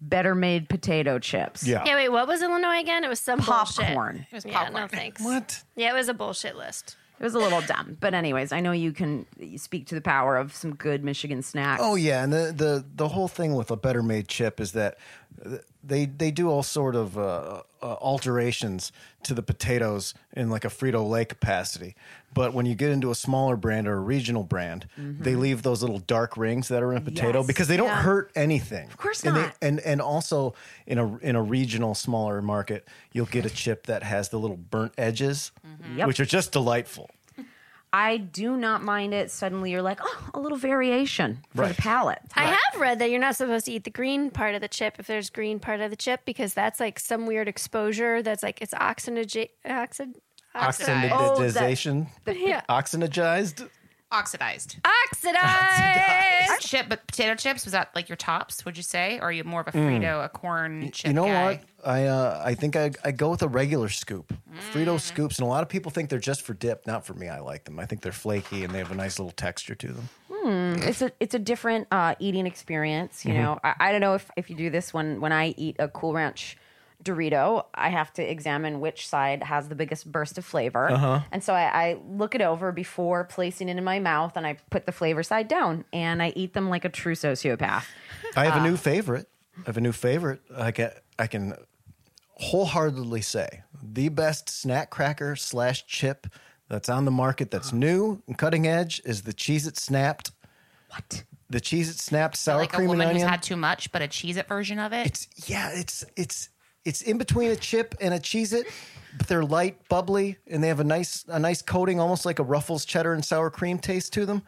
better made potato chips. Yeah. Yeah, wait, what was Illinois again? It was some Popcorn. bullshit. It was Yeah, no thanks. What? Yeah, it was a bullshit list. It was a little dumb. But, anyways, I know you can speak to the power of some good Michigan snacks. Oh yeah, and the the the whole thing with a better made chip is that they they do all sort of uh, uh, alterations to the potatoes in like a Frito Lay capacity. But when you get into a smaller brand or a regional brand, they leave those little dark rings that are in a potato Yes. because they don't Yeah. hurt anything. Of course and not. and and also in a in a regional smaller market, you'll get a chip that has the little burnt edges, Yep. which are just delightful. I do not mind it. Suddenly you're like, oh, a little variation for Right. the palate. I have read that you're not supposed to eat the green part of the chip if there's green part of the chip because that's like some weird exposure that's like it's oxygenation. Oxid- Oxidized. Oh, that- Oxidization, yeah. oxygenized. Oxidized. Oxidized. Chip, but potato chips was that like your tops? Would you say, or are you more of a Frito, a corn chip Mm. You know guy? what? I uh, I think I, I go with a regular scoop, Frito Mm. scoops, and a lot of people think they're just for dip. Not for me. I like them. I think they're flaky and they have a nice little texture to them. it's a it's a different uh, eating experience. You know, I, I don't know if, if you do this when when I eat a Cool Ranch Dorito, I have to examine which side has the biggest burst of flavor, and so I, I look it over before placing it in my mouth, and I put the flavor side down, and I eat them like a true sociopath. I have a Uh. new favorite. I have a new favorite. I can I can wholeheartedly say the best snack cracker slash chip that's on the market that's new and cutting edge is the Cheez It Snapped. What? The Cheez It Snapped sour like a cream and woman who's onion. had too much, but a cheese it version of it. It's yeah, it's it's it's in between a chip and a cheese It, but they're light, bubbly, and they have a nice a nice coating, almost like a Ruffles cheddar and sour cream taste to them.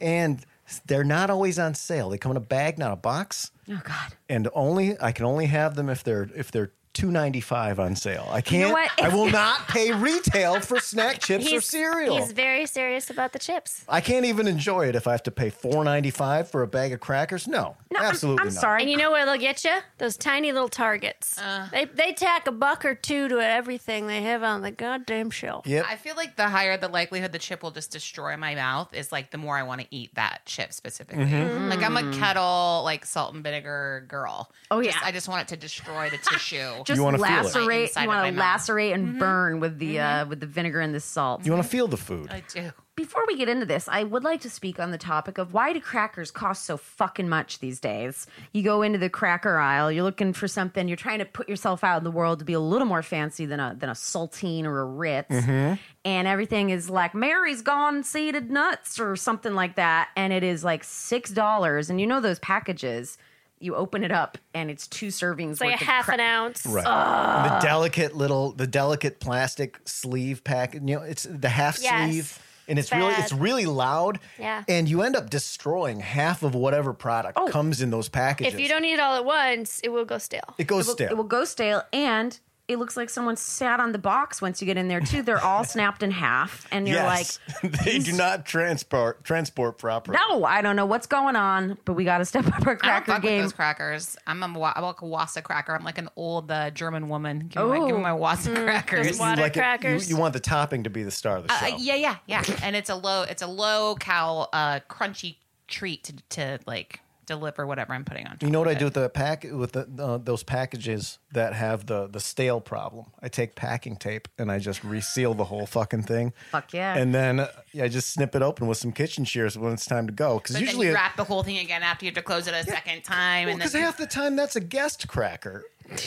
And they're not always on sale. They come in a bag, not a box. Oh God! And only I can only have them if they're if they're two ninety five on sale. I can't. what? I will not pay retail for snack chips or cereal. He's very serious about the chips. I can't even enjoy it if I have to pay four ninety five for a bag of crackers. No, No, I'm- absolutely I'm, not. sorry. And you know where they'll get you? Those tiny little targets. they they tack a buck or two to everything they have on the goddamn shelf. Yep. I feel like the higher the likelihood the chip will just destroy my mouth is like the more I want to eat that chip specifically. Mm-hmm. Like I'm a kettle like salt and vinegar girl. Oh, Just- yeah. I just want it to destroy the tissue. just You wanna lacerate. You want to lacerate and mm-hmm. burn with the uh, mm-hmm. with the vinegar and the salt. you want to feel the food. I do. Before we get into this, I would like to speak on the topic of why do crackers cost so fucking much these days? You go into the cracker aisle, you're looking for something, you're trying to put yourself out in the world to be a little more fancy than a than a saltine or a Ritz, mm-hmm. and everything is like Mary's gone seeded nuts or something like that, and it is like six dollars, and you know those packages. You open it up and it's two servings. It's like a worth of half cra- an ounce. Right. And the delicate little, the delicate plastic sleeve pack. You know, it's the half Yes. sleeve, and it's It's really, it's really loud. Yeah. And you end up destroying half of whatever product oh. comes in those packages. If you don't eat it all at once, it will go stale. it goes it will, stale. it will go stale and it looks like someone sat on the box once you get in there too. They're all snapped in half, and you're yes. they do not transport transport properly. "No, I don't know what's going on, but we got to step up our I don't cracker fuck with game." those crackers. I'm a, wa- I'm like a Wasa cracker. I'm like an old uh, German woman. Give me, my, give me Oh. my Wasa crackers. those Water you, like it- you- crackers. you, want the topping to be the star of the show. Uh, yeah, yeah, yeah. and it's a low, it's a low cal, uh, crunchy treat to, to like deliver whatever I'm putting on. You know what I do with the pack with the, uh, those packages that have the the stale problem? I take packing tape and I just reseal the whole fucking thing. Fuck yeah. And then uh, yeah, I just snip it open with some kitchen shears when it's time to go. Because usually, then you wrap the whole thing again after you have to close it a second time, and because half the time that's a guest cracker.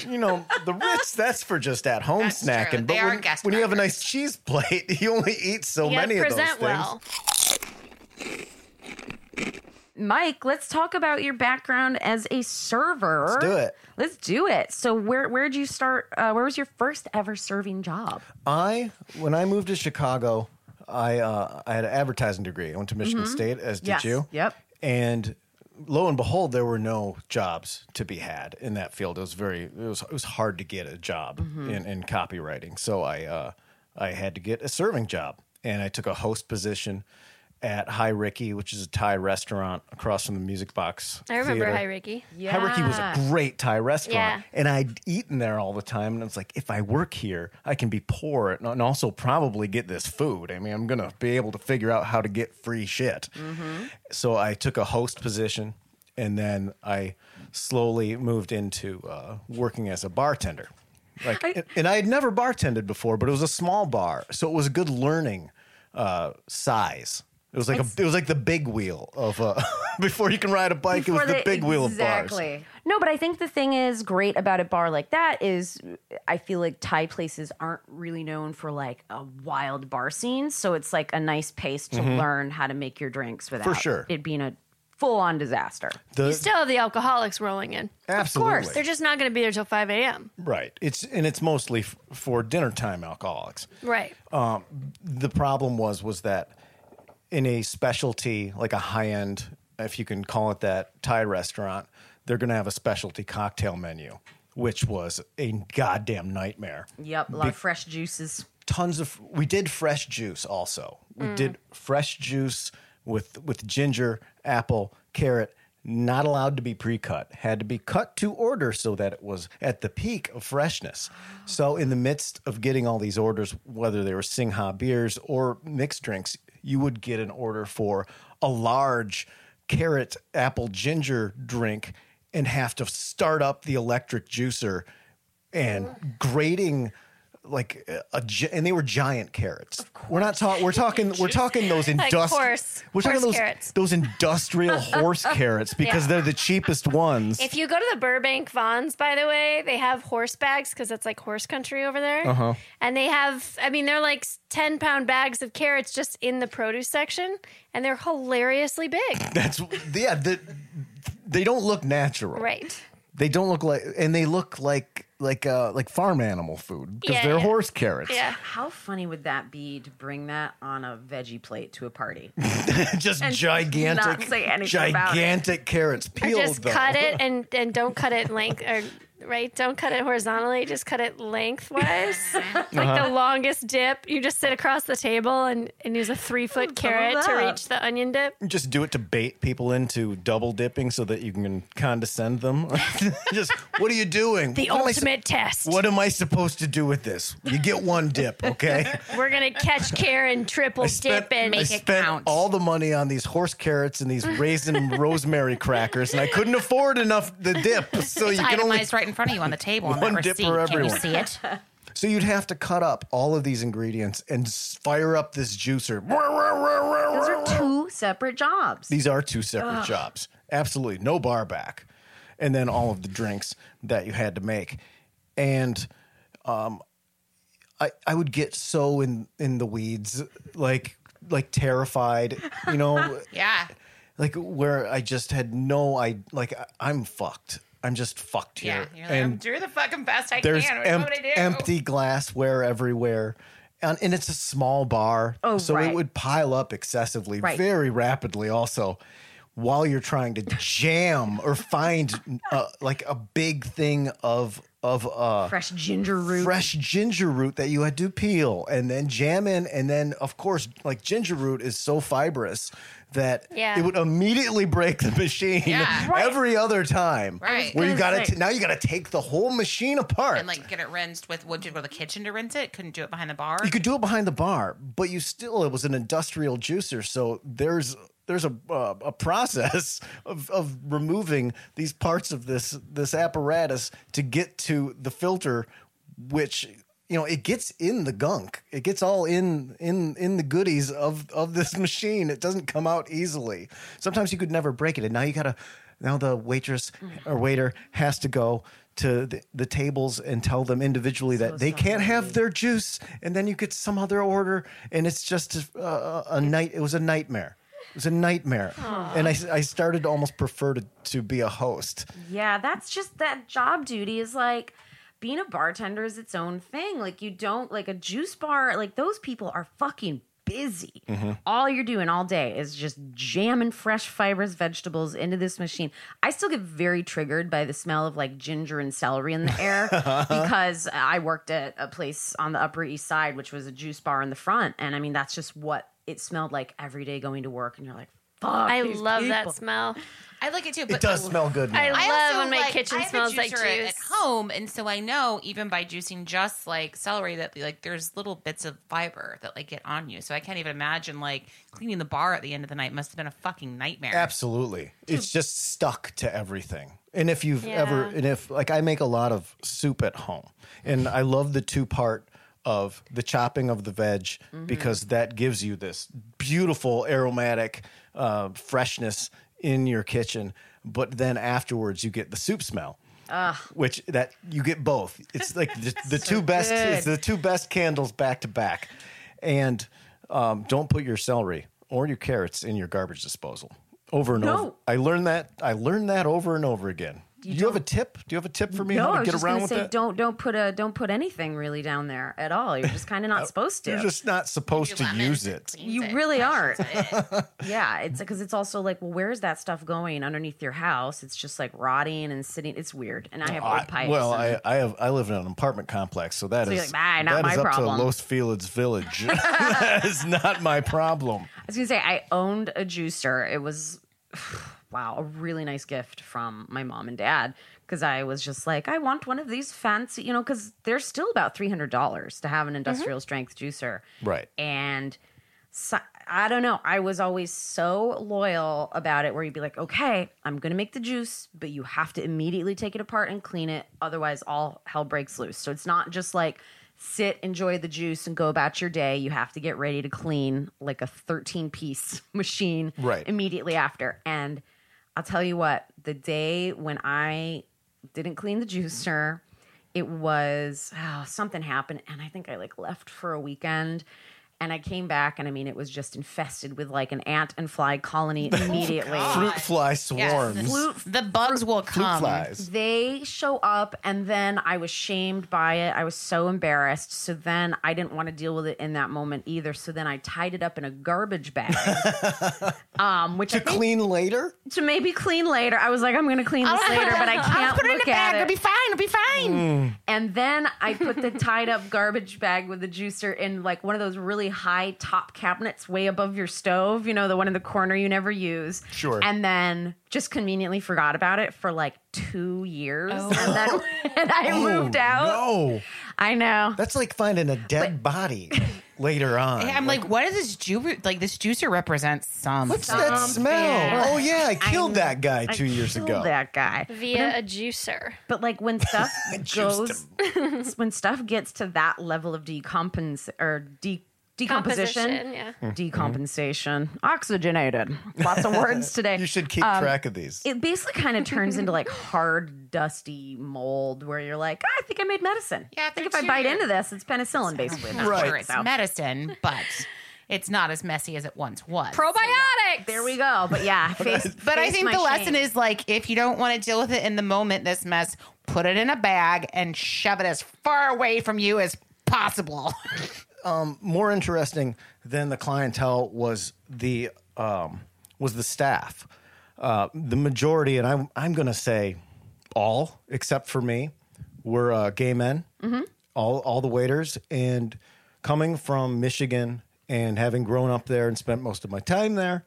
You know, the Ritz that's for just at home That's snacking. true. But They are when, when you have a nice cheese plate, you only eat so You many of those things. well. Mike, let's talk about your background as a server. Let's do it. Let's do it. So, where where did you start? Uh, where was your first ever serving job? I when I moved to Chicago, I uh, I had an advertising degree. I went to Michigan State, as did Mm-hmm. Yes. you. Yep. And lo and behold, there were no jobs to be had in that field. It was very it was it was hard to get a job Mm-hmm. in, in copywriting. So I uh, I had to get a serving job, and I took a host position at Hi Ricky, which is a Thai restaurant across from the Music Box. I remember Theater. Hi Ricky. Yeah. Hi Ricky was a great Thai restaurant, Yeah. and I'd eaten there all the time. And I was like, if I work here, I can be poor and and also probably get this food. I mean, I'm gonna be able to figure out how to get free shit. So I took a host position, and then I slowly moved into uh, working as a bartender. Like, and- and I had never bartended before, but it was a small bar, so it was a good learning uh, size. It was like a, it was like the big wheel of uh, before you can ride a bike. it was Before the big wheel of bars. Exactly. No, but I think the thing is great about a bar like that is I feel like Thai places aren't really known for like a wild bar scene. So it's like a nice pace to learn how to make your drinks without sure. it being a full on disaster. The- You still have the alcoholics rolling in. Absolutely. Course, They're just not going to be there till 5 a.m. right. It's and it's mostly f- for dinner time alcoholics. Right. The problem was was that in a specialty like a high end, if you can call it that, Thai restaurant, they're going to have a specialty cocktail menu, which was a goddamn nightmare. Yep, a lot of fresh juices. Tons of we did fresh juice also. We mm. did fresh juice with with ginger, apple, carrot. Not allowed to be pre-cut. Had to be cut to order so that it was at the peak of freshness. So in the midst of getting all these orders, whether they were Singha beers or mixed drinks, you would get an order for a large carrot apple ginger drink and have to start up the electric juicer and grating like a, and they were giant carrots. We're not talking. We're talking. We're talking those industrial. horse- we're talking those carrots. those industrial horse carrots because Yeah. they're the cheapest ones. If you go to the Burbank Vons, by the way, they have horse bags because it's like horse country over there. Uh-huh. And they have, I mean, they're like 10 pound bags of carrots just in the produce section, and they're hilariously big. That's yeah. The, they don't look natural. right. They don't look like, and they look like like uh like farm animal food because Yeah, they're yeah. horse carrots. Yeah. How funny would that be to bring that on a veggie plate to a party? just And gigantic, not say anything about it. gigantic carrots Or peeled. just though. cut it and, and don't cut it length or right. Don't cut it horizontally. Just cut it lengthwise, like Uh-huh. the longest dip. You just sit across the table and, and use a three foot carrot to reach the onion dip. Just do it to bait people into double dipping so that you can condescend them. just what are you doing? The What am I su- ultimate test. What am I supposed to do with this? You get one dip, okay? We're gonna catch Karen triple I spent, dip and I it spent count. all the money on these horse carrots and these raisin rosemary crackers, and I couldn't afford enough the dip. So It's you can only itemized right in front of you on the table on One that dip receipt. for Can you everyone. see it? So you'd have to cut up all of these ingredients and s- fire up this juicer. Those are two separate jobs. These are two separate jobs. Absolutely. No bar back. And then all of the drinks that you had to make. And um I I would get so in in the weeds, like like terrified, you know, Yeah. like where I just had no I like I, I'm fucked. I'm just fucked Yeah. here. You're like, I'm and doing the fucking best I there's can. What I do? empty glassware everywhere. And, and it's a small bar, Oh, so right. it would pile up excessively, Right. very rapidly. Also, while you're trying to jam or find uh, like a big thing of of uh, Fresh ginger root. fresh ginger root that you had to peel and then jam in, and then of course, like ginger root is so fibrous that Yeah. it would immediately break the machine Yeah. Right. every other time. Right. Where you gonna got say- to now you got to take the whole machine apart. and like get it rinsed with would you go to the kitchen to rinse it? Couldn't do it behind the bar. You could do it behind the bar, but you still it was an industrial juicer, so there's there's a uh, a process of of removing these parts of this this apparatus to get to the filter, which you know it gets in the gunk. It gets all in in in the goodies of of this machine. It doesn't come out easily. Sometimes you could never break it, and now you gotta. Now the waitress mm-hmm. or waiter has to go to the, the tables and tell them individually that they can't have their juice, and then you get some other order, and it's just a, a, a night. It was a nightmare. It was a nightmare, and I, I started to almost prefer to, to be a host. Yeah, that's just that job duty is like being a bartender is its own thing. Like you don't like a juice bar, like those people are fucking busy. Mm-hmm. All you're doing all day is just jamming fresh fibrous vegetables into this machine. I still get very triggered by the smell of like ginger and celery in the air because I worked at a place on the Upper East Side, which was a juice bar in the front. And I mean, that's just what it smelled like every day going to work. And you're like, fuck. I these love people. that smell. I like it too. But It does smell good. I now. I love also, when my like, kitchen I have a smells like juicer juice. at home, and so I know even by juicing just like celery that like there's little bits of fiber that like get on you. So I can't even imagine like cleaning the bar at the end of the night must have been a fucking nightmare. Absolutely. It's just stuck to everything. And if you've Yeah. ever, and if, like, I make a lot of soup at home, and I love the two part of the chopping of the veg because that gives you this beautiful aromatic uh, freshness in your kitchen. But then afterwards, you get the soup smell. Which that you get both. It's like the, the two best. It's the two best candles back to back, and um, don't put your celery or your carrots in your garbage disposal. Over and No. over. I learned that. I learned that over and over again. Do you, have a tip? Do you have a tip for me No, how I was get just around gonna with say that? don't don't put a don't put anything really down there at all. You're just kind of not supposed to. You're just not supposed to use it. cleans You it, really aren't. it. yeah, it's because it's also like, well, where's that stuff going underneath your house? It's just like rotting and sitting. It's weird. And I have old I- well, and- I, I have I live in an apartment complex, so that So is you're like, "Ah, not that my is up problem." to Los Feliz Village. that is not my problem. I was gonna say I owned a juicer. It was wow, a really nice gift from my mom and dad because I was just like, I want one of these fancy, you know, because they're still about three hundred dollars to have an industrial mm-hmm. strength juicer, Right. And so, I don't know. I was always so loyal about it, where you'd be like, okay, I'm gonna make the juice, but you have to immediately take it apart and clean it, otherwise all hell breaks loose. So it's not just like sit, enjoy the juice, and go about your day. You have to get ready to clean like a 13 piece machine Right. immediately after. And I'll tell you what, the day when I didn't clean the juicer, it was oh, something happened, and I think I like left for a weekend. And I came back, and I mean, it was just infested with like an ant and fly colony immediately. Fruit fly swarms. Flute- The bugs will Fruit come. flies. they show up and then i was shamed by it i was so embarrassed so then i didn't want to deal with it in that moment either so then i tied it up in a garbage bag um which I To think- clean later? to maybe clean later i was like i'm gonna clean this later but i can't put it in look a bag. at It'll be it fine. It'll be fine. and then i put the tied up garbage bag with the juicer in like one of those really high top cabinets way above your stove you know the one in the corner you never use Sure. and then just conveniently forgot about it for like two years oh. and then when i oh, moved out No. i know That's like finding a dead body later on. I'm like, what does this ju- like this juicer represents Some. What's that smell? yeah. Oh yeah, I killed I- that guy I two years ago. that guy via a juicer. but like when stuff Juiced goes when stuff gets to that level of decompens or de- decomposition Composition, yeah. decompensation oxygenated lots of words today You should keep Um, track of these. it basically kind of turns into like hard, dusty mold where you're like, "Ah, I think I made medicine. Yeah, I think if through I bite your- into this, it's penicillin, basically. Not Right. sure it's So- medicine, but it's not as messy as it once was. Probiotics. There we go. But yeah, face, But I face think my the lesson shame. is like if you don't want to deal with it in the moment, this mess, put it in a bag and shove it as far away from you as possible. More interesting than the clientele was the um, was the staff. Uh, the majority, and I'm I'm going to say all except for me, were uh, gay men. All all the waiters, and coming from Michigan and having grown up there and spent most of my time there,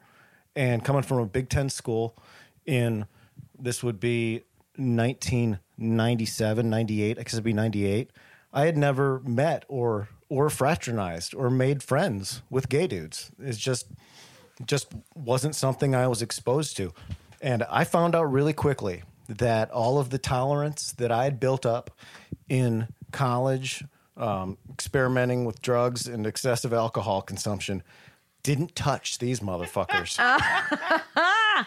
and coming from a Big Ten school in this would be 1997, 98, I guess it'd be 98. I had never met or or fraternized or made friends with gay dudes. It's just just wasn't something I was exposed to. And I found out really quickly that all of the tolerance that I had built up in college, um, experimenting with drugs and excessive alcohol consumption, didn't touch these motherfuckers.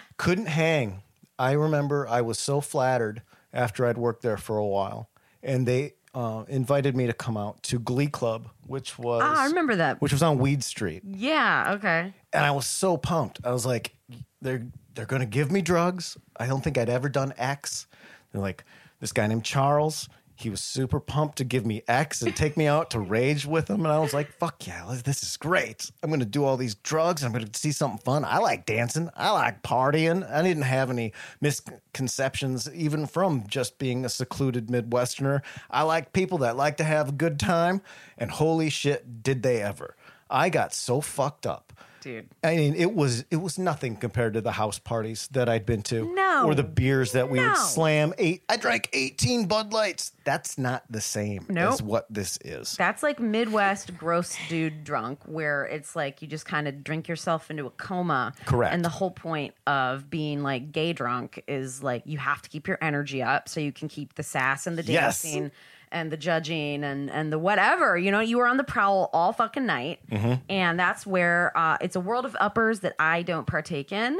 Couldn't hang. I remember I was so flattered after I'd worked there for a while, and they uh, invited me to come out to Glee Club, which was Ah, I remember that. which was on Weed Street Yeah. Okay. and I was so pumped. I was like, they're they're gonna give me drugs. I don't think I'd ever done X. They're like, this guy named Charles. He was super pumped to give me X and take me out to rage with him. And I was like, fuck yeah, this is great. I'm gonna do all these drugs. I'm gonna see something fun. I like dancing. I like partying. I didn't have any misconceptions, even from just being a secluded Midwesterner. I like people that like to have a good time. And holy shit, did they ever. I got so fucked up. Dude. I mean, it was it was nothing compared to the house parties that I'd been to, No. or the beers that we No. would slam. Eight, I drank eighteen Bud Lights. That's not the same Nope. as what this is. That's like Midwest gross dude drunk, where it's like you just kind of drink yourself into a coma. Correct. And the whole point of being like gay drunk is like you have to keep your energy up so you can keep the sass and the dancing. Yes. Dancing and the judging and and the whatever. You know, you were on the prowl all fucking night, Mm-hmm. and that's where uh, it's a world of uppers that I don't partake in.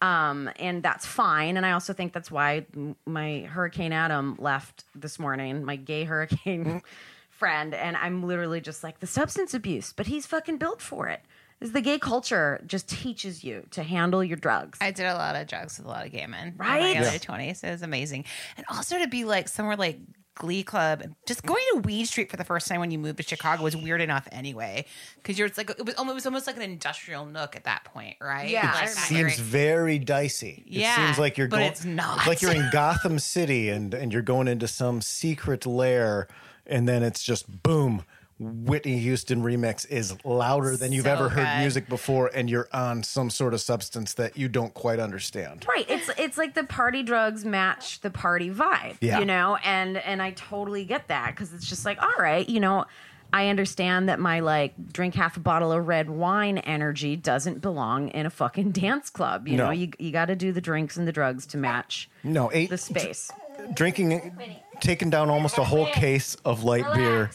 Um, and that's fine. And I also think that's why my Hurricane Adam left this morning, my gay hurricane friend. And I'm literally just like, the substance abuse, but he's fucking built for it. Is the gay culture just teaches you to handle your drugs. I did a lot of drugs with a lot of gay men. Right? In my Yeah. early 20s. It was amazing. And also to be like somewhere like Glee Club, just going to Weed Street for the first time when you moved to Chicago was weird enough anyway. Because you're it's like it was, almost, it was almost like an industrial nook at that point, right? Yeah, I like remember. seems area. very dicey. Yeah, it seems like you're but going. it's not. It's like you're in Gotham City and and you're going into some secret lair, and then it's just boom. Whitney Houston remix is louder than you've So ever heard good. music before, and you're on some sort of substance that you don't quite understand. Right. It's it's like the party drugs match the party vibe. Yeah. You know, and and I totally get that because it's just like, all right, you know, I understand that my like drink half a bottle of red wine energy doesn't belong in a fucking dance club. You No. know, you you got to do the drinks and the drugs to match No, eight the space. drinking, taking down almost a whole case of light beer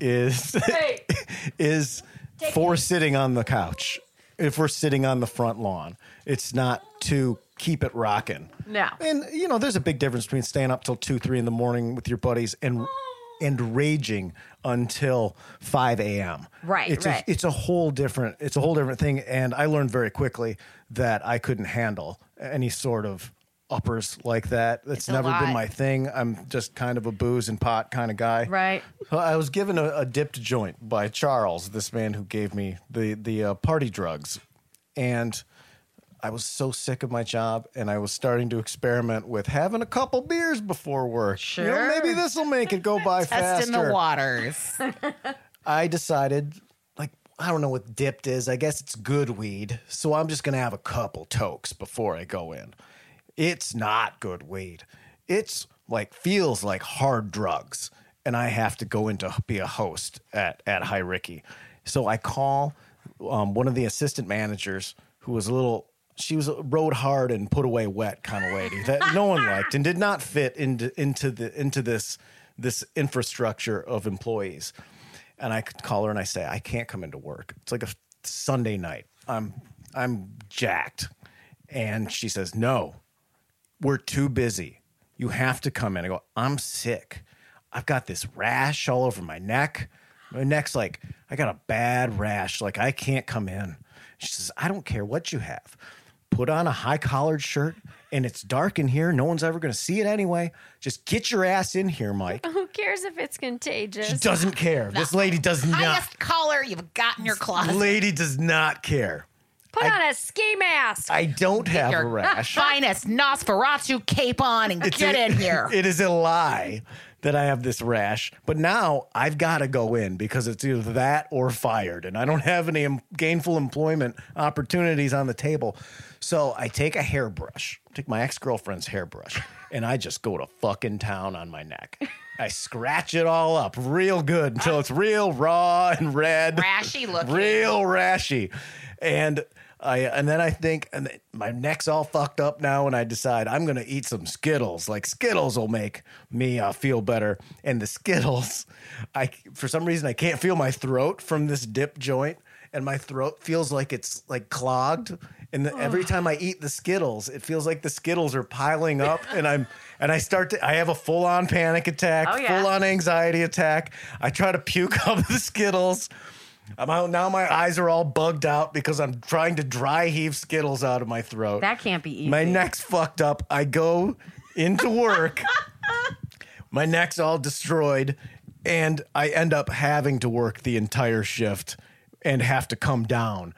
is is for sitting on the couch. If we're sitting on the front lawn, it's not to keep it rocking. No. and you know, there's a big difference between staying up till two, three in the morning with your buddies and and raging until five a.m. Right, It's right. A, it's a whole different. It's a whole different thing, and I learned very quickly that I couldn't handle any sort of uppers like that. That's a never been my thing. I'm just kind of a booze and pot kind of guy. Right. So I was given a, a dipped joint by Charles, this man who gave me the the uh, party drugs, and I was so sick of my job, and I was starting to experiment with having a couple beers before work. You know, Sure. maybe this will make it go by faster. Testing the waters. I decided, like, I don't know what dipped is. I guess it's good weed. So I'm just going to have a couple tokes before I go in. It's not good weed. It's like, feels like hard drugs. And I have to go in to be a host at, at Hi Ricky. So I call um, one of the assistant managers who was a little, she was a rode hard and put away wet kind of lady that no one liked and did not fit into, into, the, into this, this infrastructure of employees and I call her and I say, I can't come into work. It's like a Sunday night. I'm I'm jacked. And she says, No, we're too busy. You have to come in. I go, I'm sick. I've got this rash all over my neck. My neck's like, I got a bad rash. Like I can't come in. She says, I don't care what you have. Put on a high collared shirt and it's dark in here. No one's ever going to see it anyway. Just get your ass in here, Mike. Who cares if it's contagious? She doesn't care. This lady does not. Highest collar you've got in your closet. Lady does not care. Put on a ski mask. I don't have a Your rash. finest Nosferatu cape on and It's get a- in here. It is a lie that I have this rash, but now I've got to go in because it's either that or fired, and I don't have any gainful employment opportunities on the table. So I take a hairbrush, take my ex girlfriend's hairbrush, and I just go to fucking town on my neck. I scratch it all up real good until it's real raw and red. Rashy looking. Real rashy. and I and then I think and my neck's all fucked up now, and I decide I'm gonna eat some Skittles. Like Skittles will make me uh, feel better. And the Skittles, I for some reason I can't feel my throat from this dip joint, and my throat feels like it's like clogged. And the, every time I eat the Skittles, it feels like the Skittles are piling up, and I'm and I start to I have a full on panic attack, Oh, yeah. full on anxiety attack. I try to puke up the Skittles. I'm out now. My eyes are all bugged out because I'm trying to dry heave Skittles out of my throat. That can't be easy. My neck's fucked up. I go into work. my neck's all destroyed, and I end up having to work the entire shift and have to come down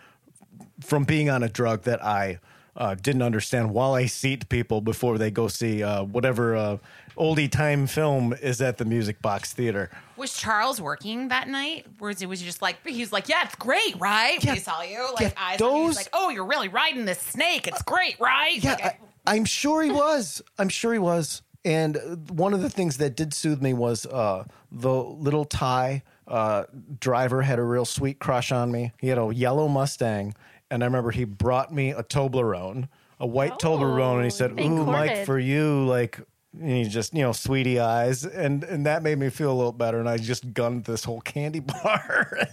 from being on a drug that I uh, didn't understand while I seat people before they go see uh, whatever uh, oldie time film is at the Music Box Theater. Was Charles working that night? Or was it was he just like he was like, yeah, it's great, right? Yeah. he saw you like Yeah, eyes. on you, he was those- like, oh, you're really riding this snake. It's great, right? Yeah, Like, I, I'm sure he was. I'm sure he was. And one of the things that did soothe me was uh, the little Thai uh, driver had a real sweet crush on me. He had a yellow Mustang, and I remember he brought me a Toblerone, a white Toblerone, and he said, "Ooh, Mike, for you, like." And he just, you know, sweetie eyes, and and that made me feel a little better. And I just gunned this whole candy bar.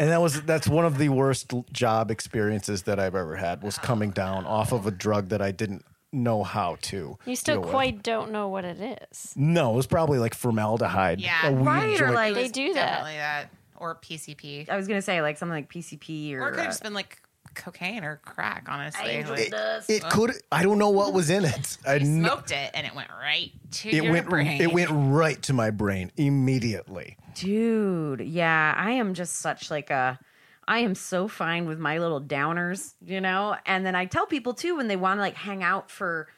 And that was that's one of the worst job experiences that I've ever had was coming down off of a drug that I didn't know how to. You still deal with. quite don't know what it is. No, it was probably like formaldehyde. Yeah. a weed Right, or like- They do that. that. Or PCP. I was gonna say like something like PCP or, Or it could have uh, just been like cocaine or crack, honestly. Angel Like, dust. it could. I don't know what was in it. I kn- smoked it and it went right to it your went. brain. It went right to my brain immediately. Dude, yeah, I am just such like a I am so fine with my little downers, you know? And then I tell people too when they want to like hang out for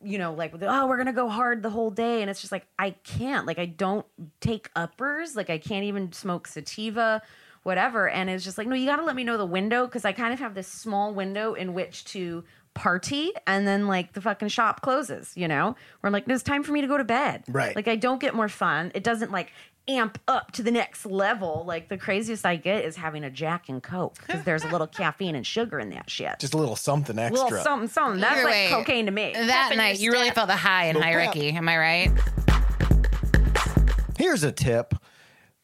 you know, like oh, we're gonna go hard the whole day, and it's just like I can't, like I don't take uppers, like I can't even smoke sativa, whatever. And it's just like no, you got to let me know the window because I kind of have this small window in which to party, and then like the fucking shop closes, you know, where I'm like, no, it's time for me to go to bed, Right. Like I don't get more fun. It doesn't like amp up to the next level. Like the craziest I get is having a Jack and Coke because there's a little caffeine and sugar in that shit. Just a little something a extra. little something, something. That's Either like way, cocaine to me. That in night, your you really step. felt the high in Little hierarchy. Am I right? Here's a tip.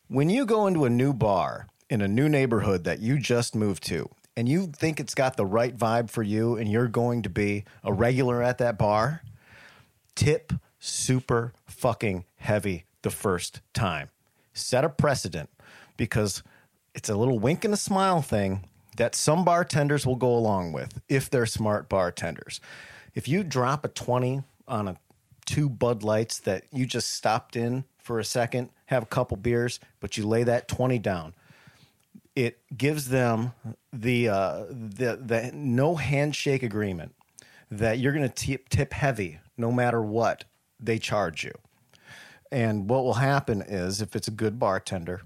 When you go into a new bar in a new neighborhood that you just moved to and you think it's got the right vibe for you and you're going to be a regular at that bar, tip super fucking heavy the first time. Set a precedent because it's a little wink and a smile thing that some bartenders will go along with if they're smart bartenders. If you drop a 20 on a two Bud Lights that you just stopped in for a second, have a couple beers, but you lay that 20 down, it gives them the uh, the the no handshake agreement that you're going to tip, tip heavy no matter what they charge you. And what will happen is, if it's a good bartender,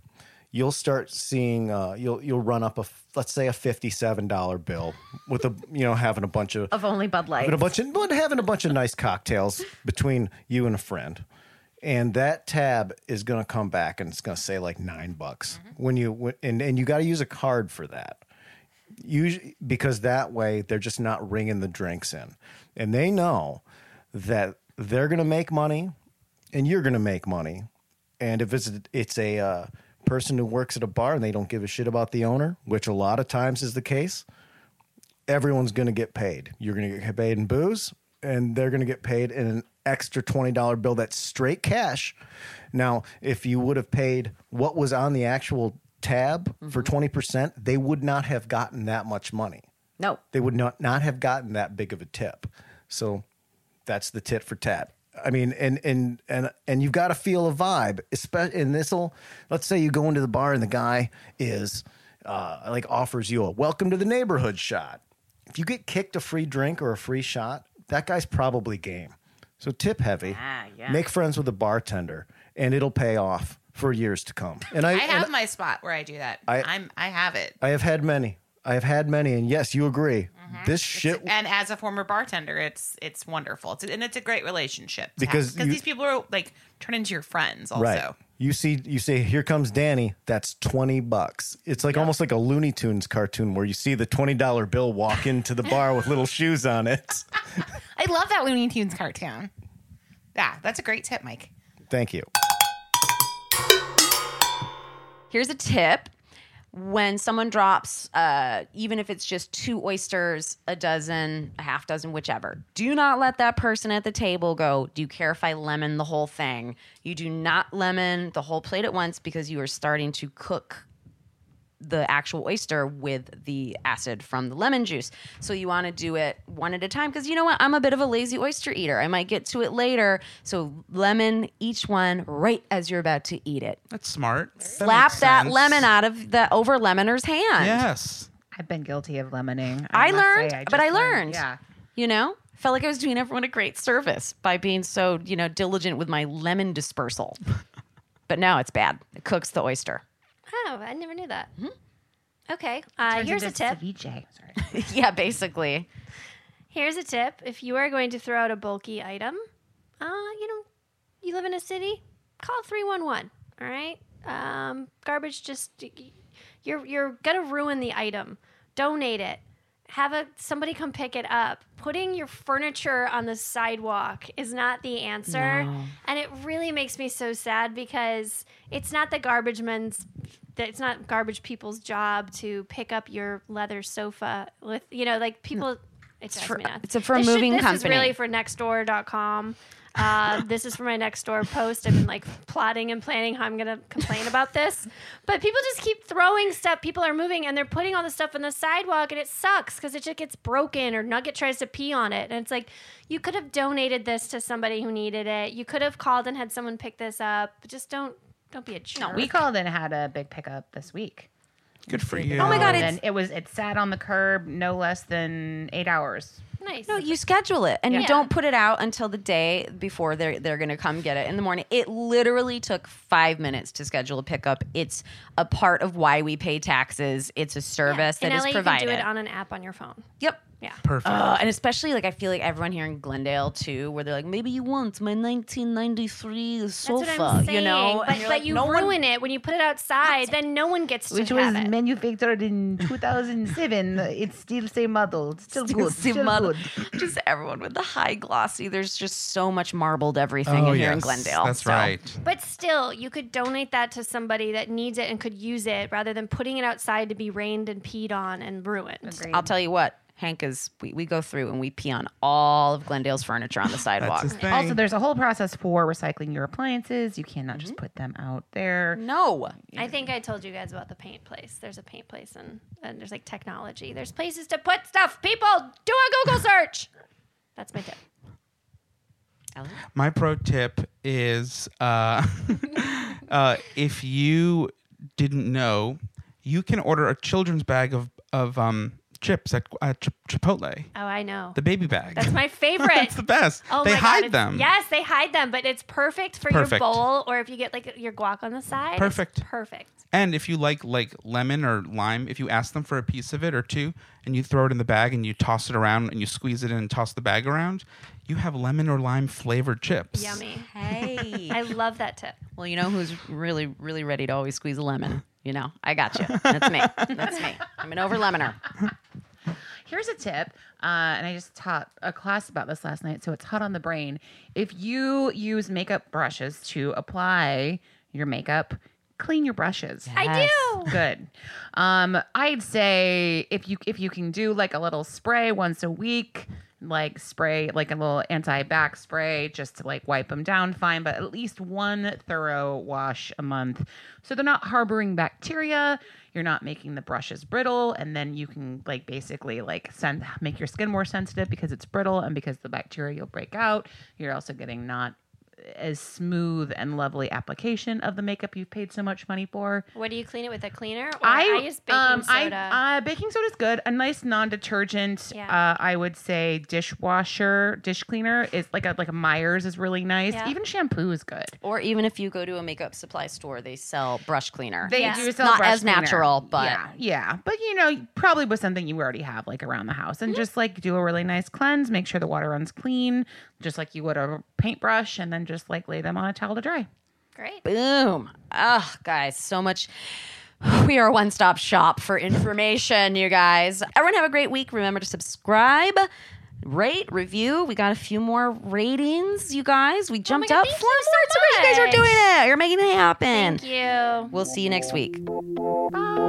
you'll start seeing uh, you'll you'll run up a let's say a fifty seven dollar bill with a you know having a bunch of of only Bud Light. a bunch of having a bunch of nice cocktails between you and a friend. And that tab is going to come back and it's going to say like nine bucks when you and and you got to use a card for that. Usually because that way they're just not ringing the drinks in, and they know that they're going to make money, and you're going to make money. And if it's it's a uh, person who works at a bar and they don't give a shit about the owner, which a lot of times is the case, everyone's going to get paid. You're going to get paid in booze, and they're going to get paid in an extra $20 bill that's straight cash. Now, if you would have paid what was on the actual tab for 20%, they would not have gotten that much money. no, They would not, not have gotten that big of a tip. So that's the tit for tat. I mean, and and and and you've got to feel a vibe. Especially, and this'll. Let's say you go into the bar and the guy is uh, like offers you a welcome to the neighborhood shot. If you get kicked a free drink or a free shot, that guy's probably game. So tip heavy. Ah, yeah. Make friends with a bartender, and it'll pay off for years to come. And I, I have and my spot where I do that. I- I, am I have it. I have had many. I have had many, and yes, you agree. Mm-hmm. This shit And as a former bartender, it's it's wonderful. It's, and it's a great relationship. Because because these people are like turn into your friends also. Right. You see, you say, "Here comes Danny." That's twenty bucks. It's like almost like a Looney Tunes cartoon where you see the twenty dollar bill walk into the bar with little shoes on it. I love that Looney Tunes cartoon. Yeah, that's a great tip, Mike. Thank you. Here's a tip. When someone drops, uh, even if it's just two oysters, a dozen, a half dozen, whichever, do not let that person at the table go, Do you care if I lemon the whole thing? You do not lemon the whole plate at once because you are starting to cook the actual oyster with the acid from the lemon juice. So you want to do it one at a time because you know what? I'm a bit of a lazy oyster eater. I might get to it later. So lemon each one right as you're about to eat it. That's smart. That Slap makes that sense. lemon out of the over lemoner's hand. Yes. I've been guilty of lemoning. I must learned, say. but just I learned. Yeah. You know? Felt like I was doing everyone a great service by being so, you know, diligent with my lemon dispersal. but now it's bad. It cooks the oyster. Oh, I never knew that. Okay, uh, Turns here's a into tip. ceviche. Sorry. yeah, basically. Here's a tip. If you are going to throw out a bulky item, uh, you know, you live in a city, call 311. All right? Um, garbage just you're you're going to ruin the item. Donate it. Have a somebody come pick it up. Putting your furniture on the sidewalk is not the answer. And it really makes me so sad because it's not the garbage men's it's not garbage people's job to pick up your leather sofa with you know like people it drives for- me nuts. it's a- for a This should- moving this company. is really for nextdoor.com uh, this is for my next door post i've been like plotting and planning how i'm going to complain about this but people just keep throwing stuff people are moving and they're putting all the stuff on the sidewalk and it sucks because it just gets broken or nugget tries to pee on it and it's like you could have donated this to somebody who needed it you could have called and had someone pick this up but just don't don't be a jerk. No, We called and had a big pickup this week. Good for you. Oh my God, and it was it sat on the curb no less than eight hours. Nice No, you schedule it and you don't put it out until the day before they're they're gonna come get it in the morning. It literally took five minutes to schedule a pickup. It's a part of why we pay taxes. It's a service in that is LA, provided. you can do it on an app on your phone yep. yeah Perfect. Uh, and especially like I feel like everyone here in Glendale too, where they're like, maybe you want my 1993 That's sofa, what I'm saying. you know? but, you're but like, you no one- ruin it when you put it outside. Then no one gets to it. Which was it. manufactured in 2007. it's still same model. Still, good. See, Still mother- good. just everyone with the high glossy. There's just so much marbled everything oh in here yes, in Glendale. That's So- right. But still, you could donate that to somebody that needs it and could use it rather than putting it outside to be rained and peed on and ruined. I'll tell you what, Hank is. We, we go through and we pee on all of Glendale's furniture on the sidewalk. That's thing. Also, there's a whole process for recycling your appliances. You cannot just put them out there. no, I think I told you guys about the paint place. There's a paint place and, and there's like technology. There's places to put stuff. People, do a Google search. That's my tip. Ellen? My pro tip is uh, uh, if you didn't know, you can order a children's bag of of um, chips at uh, Ch- Chipotle. Oh, I know. The baby bag. That's my favorite. That's the best. Oh they my God, hide it's- them. Yes, they hide them, but it's perfect for Perfect. your bowl or if you get like your guac on the side. it's Perfect. perfect. And if you like like lemon or lime, if you ask them for a piece of it or two, and you throw it in the bag and you toss it around and you squeeze it in and toss the bag around, you have lemon or lime flavored chips. Yummy. hey. I love that tip. well, you know who's really, really ready to always squeeze a lemon? You know, I got you. That's me. That's me. I'm an over lemoner. Here's a tip, uh, and I just taught a class about this last night, so it's hot on the brain. If you use makeup brushes to apply your makeup, clean your brushes. I do. Good. Um, I'd say if you if you can do like a little spray once a week, like spray like a little anti-back spray just to like wipe them down, fine. But at least one thorough wash a month, so they're not harboring bacteria. You're not making the brushes brittle, and then you can like basically like send make your skin more sensitive because it's brittle and because the bacteria will break out. You're also getting not as smooth and lovely application of the makeup you've paid so much money for. What do you clean it with? A cleaner? Or I, use baking um, soda. I, uh, baking soda is good. A nice non-detergent. Yeah. Uh, I would say dishwasher, dish cleaner is like a like a Meyer's is really nice. Yeah. Even shampoo is good. Or even if you go to a makeup supply store, they sell brush cleaner. They Yeah. do sell Not brush as cleaner. natural, but- yeah, yeah. But you know, probably with something you already have like around the house, Mm-hmm. and just like do a really nice cleanse. Make sure the water runs clean, just like you would a paintbrush, and then just like lay them on a towel to dry. Great. Boom. Oh, guys, so much. We are a one stop shop for information, you guys. Everyone have a great week. Remember to subscribe, rate, review. We got a few more ratings, you guys. We oh jumped God, up four more. So. You guys are doing it. You're making it happen. Thank you. We'll see you next week. Bye.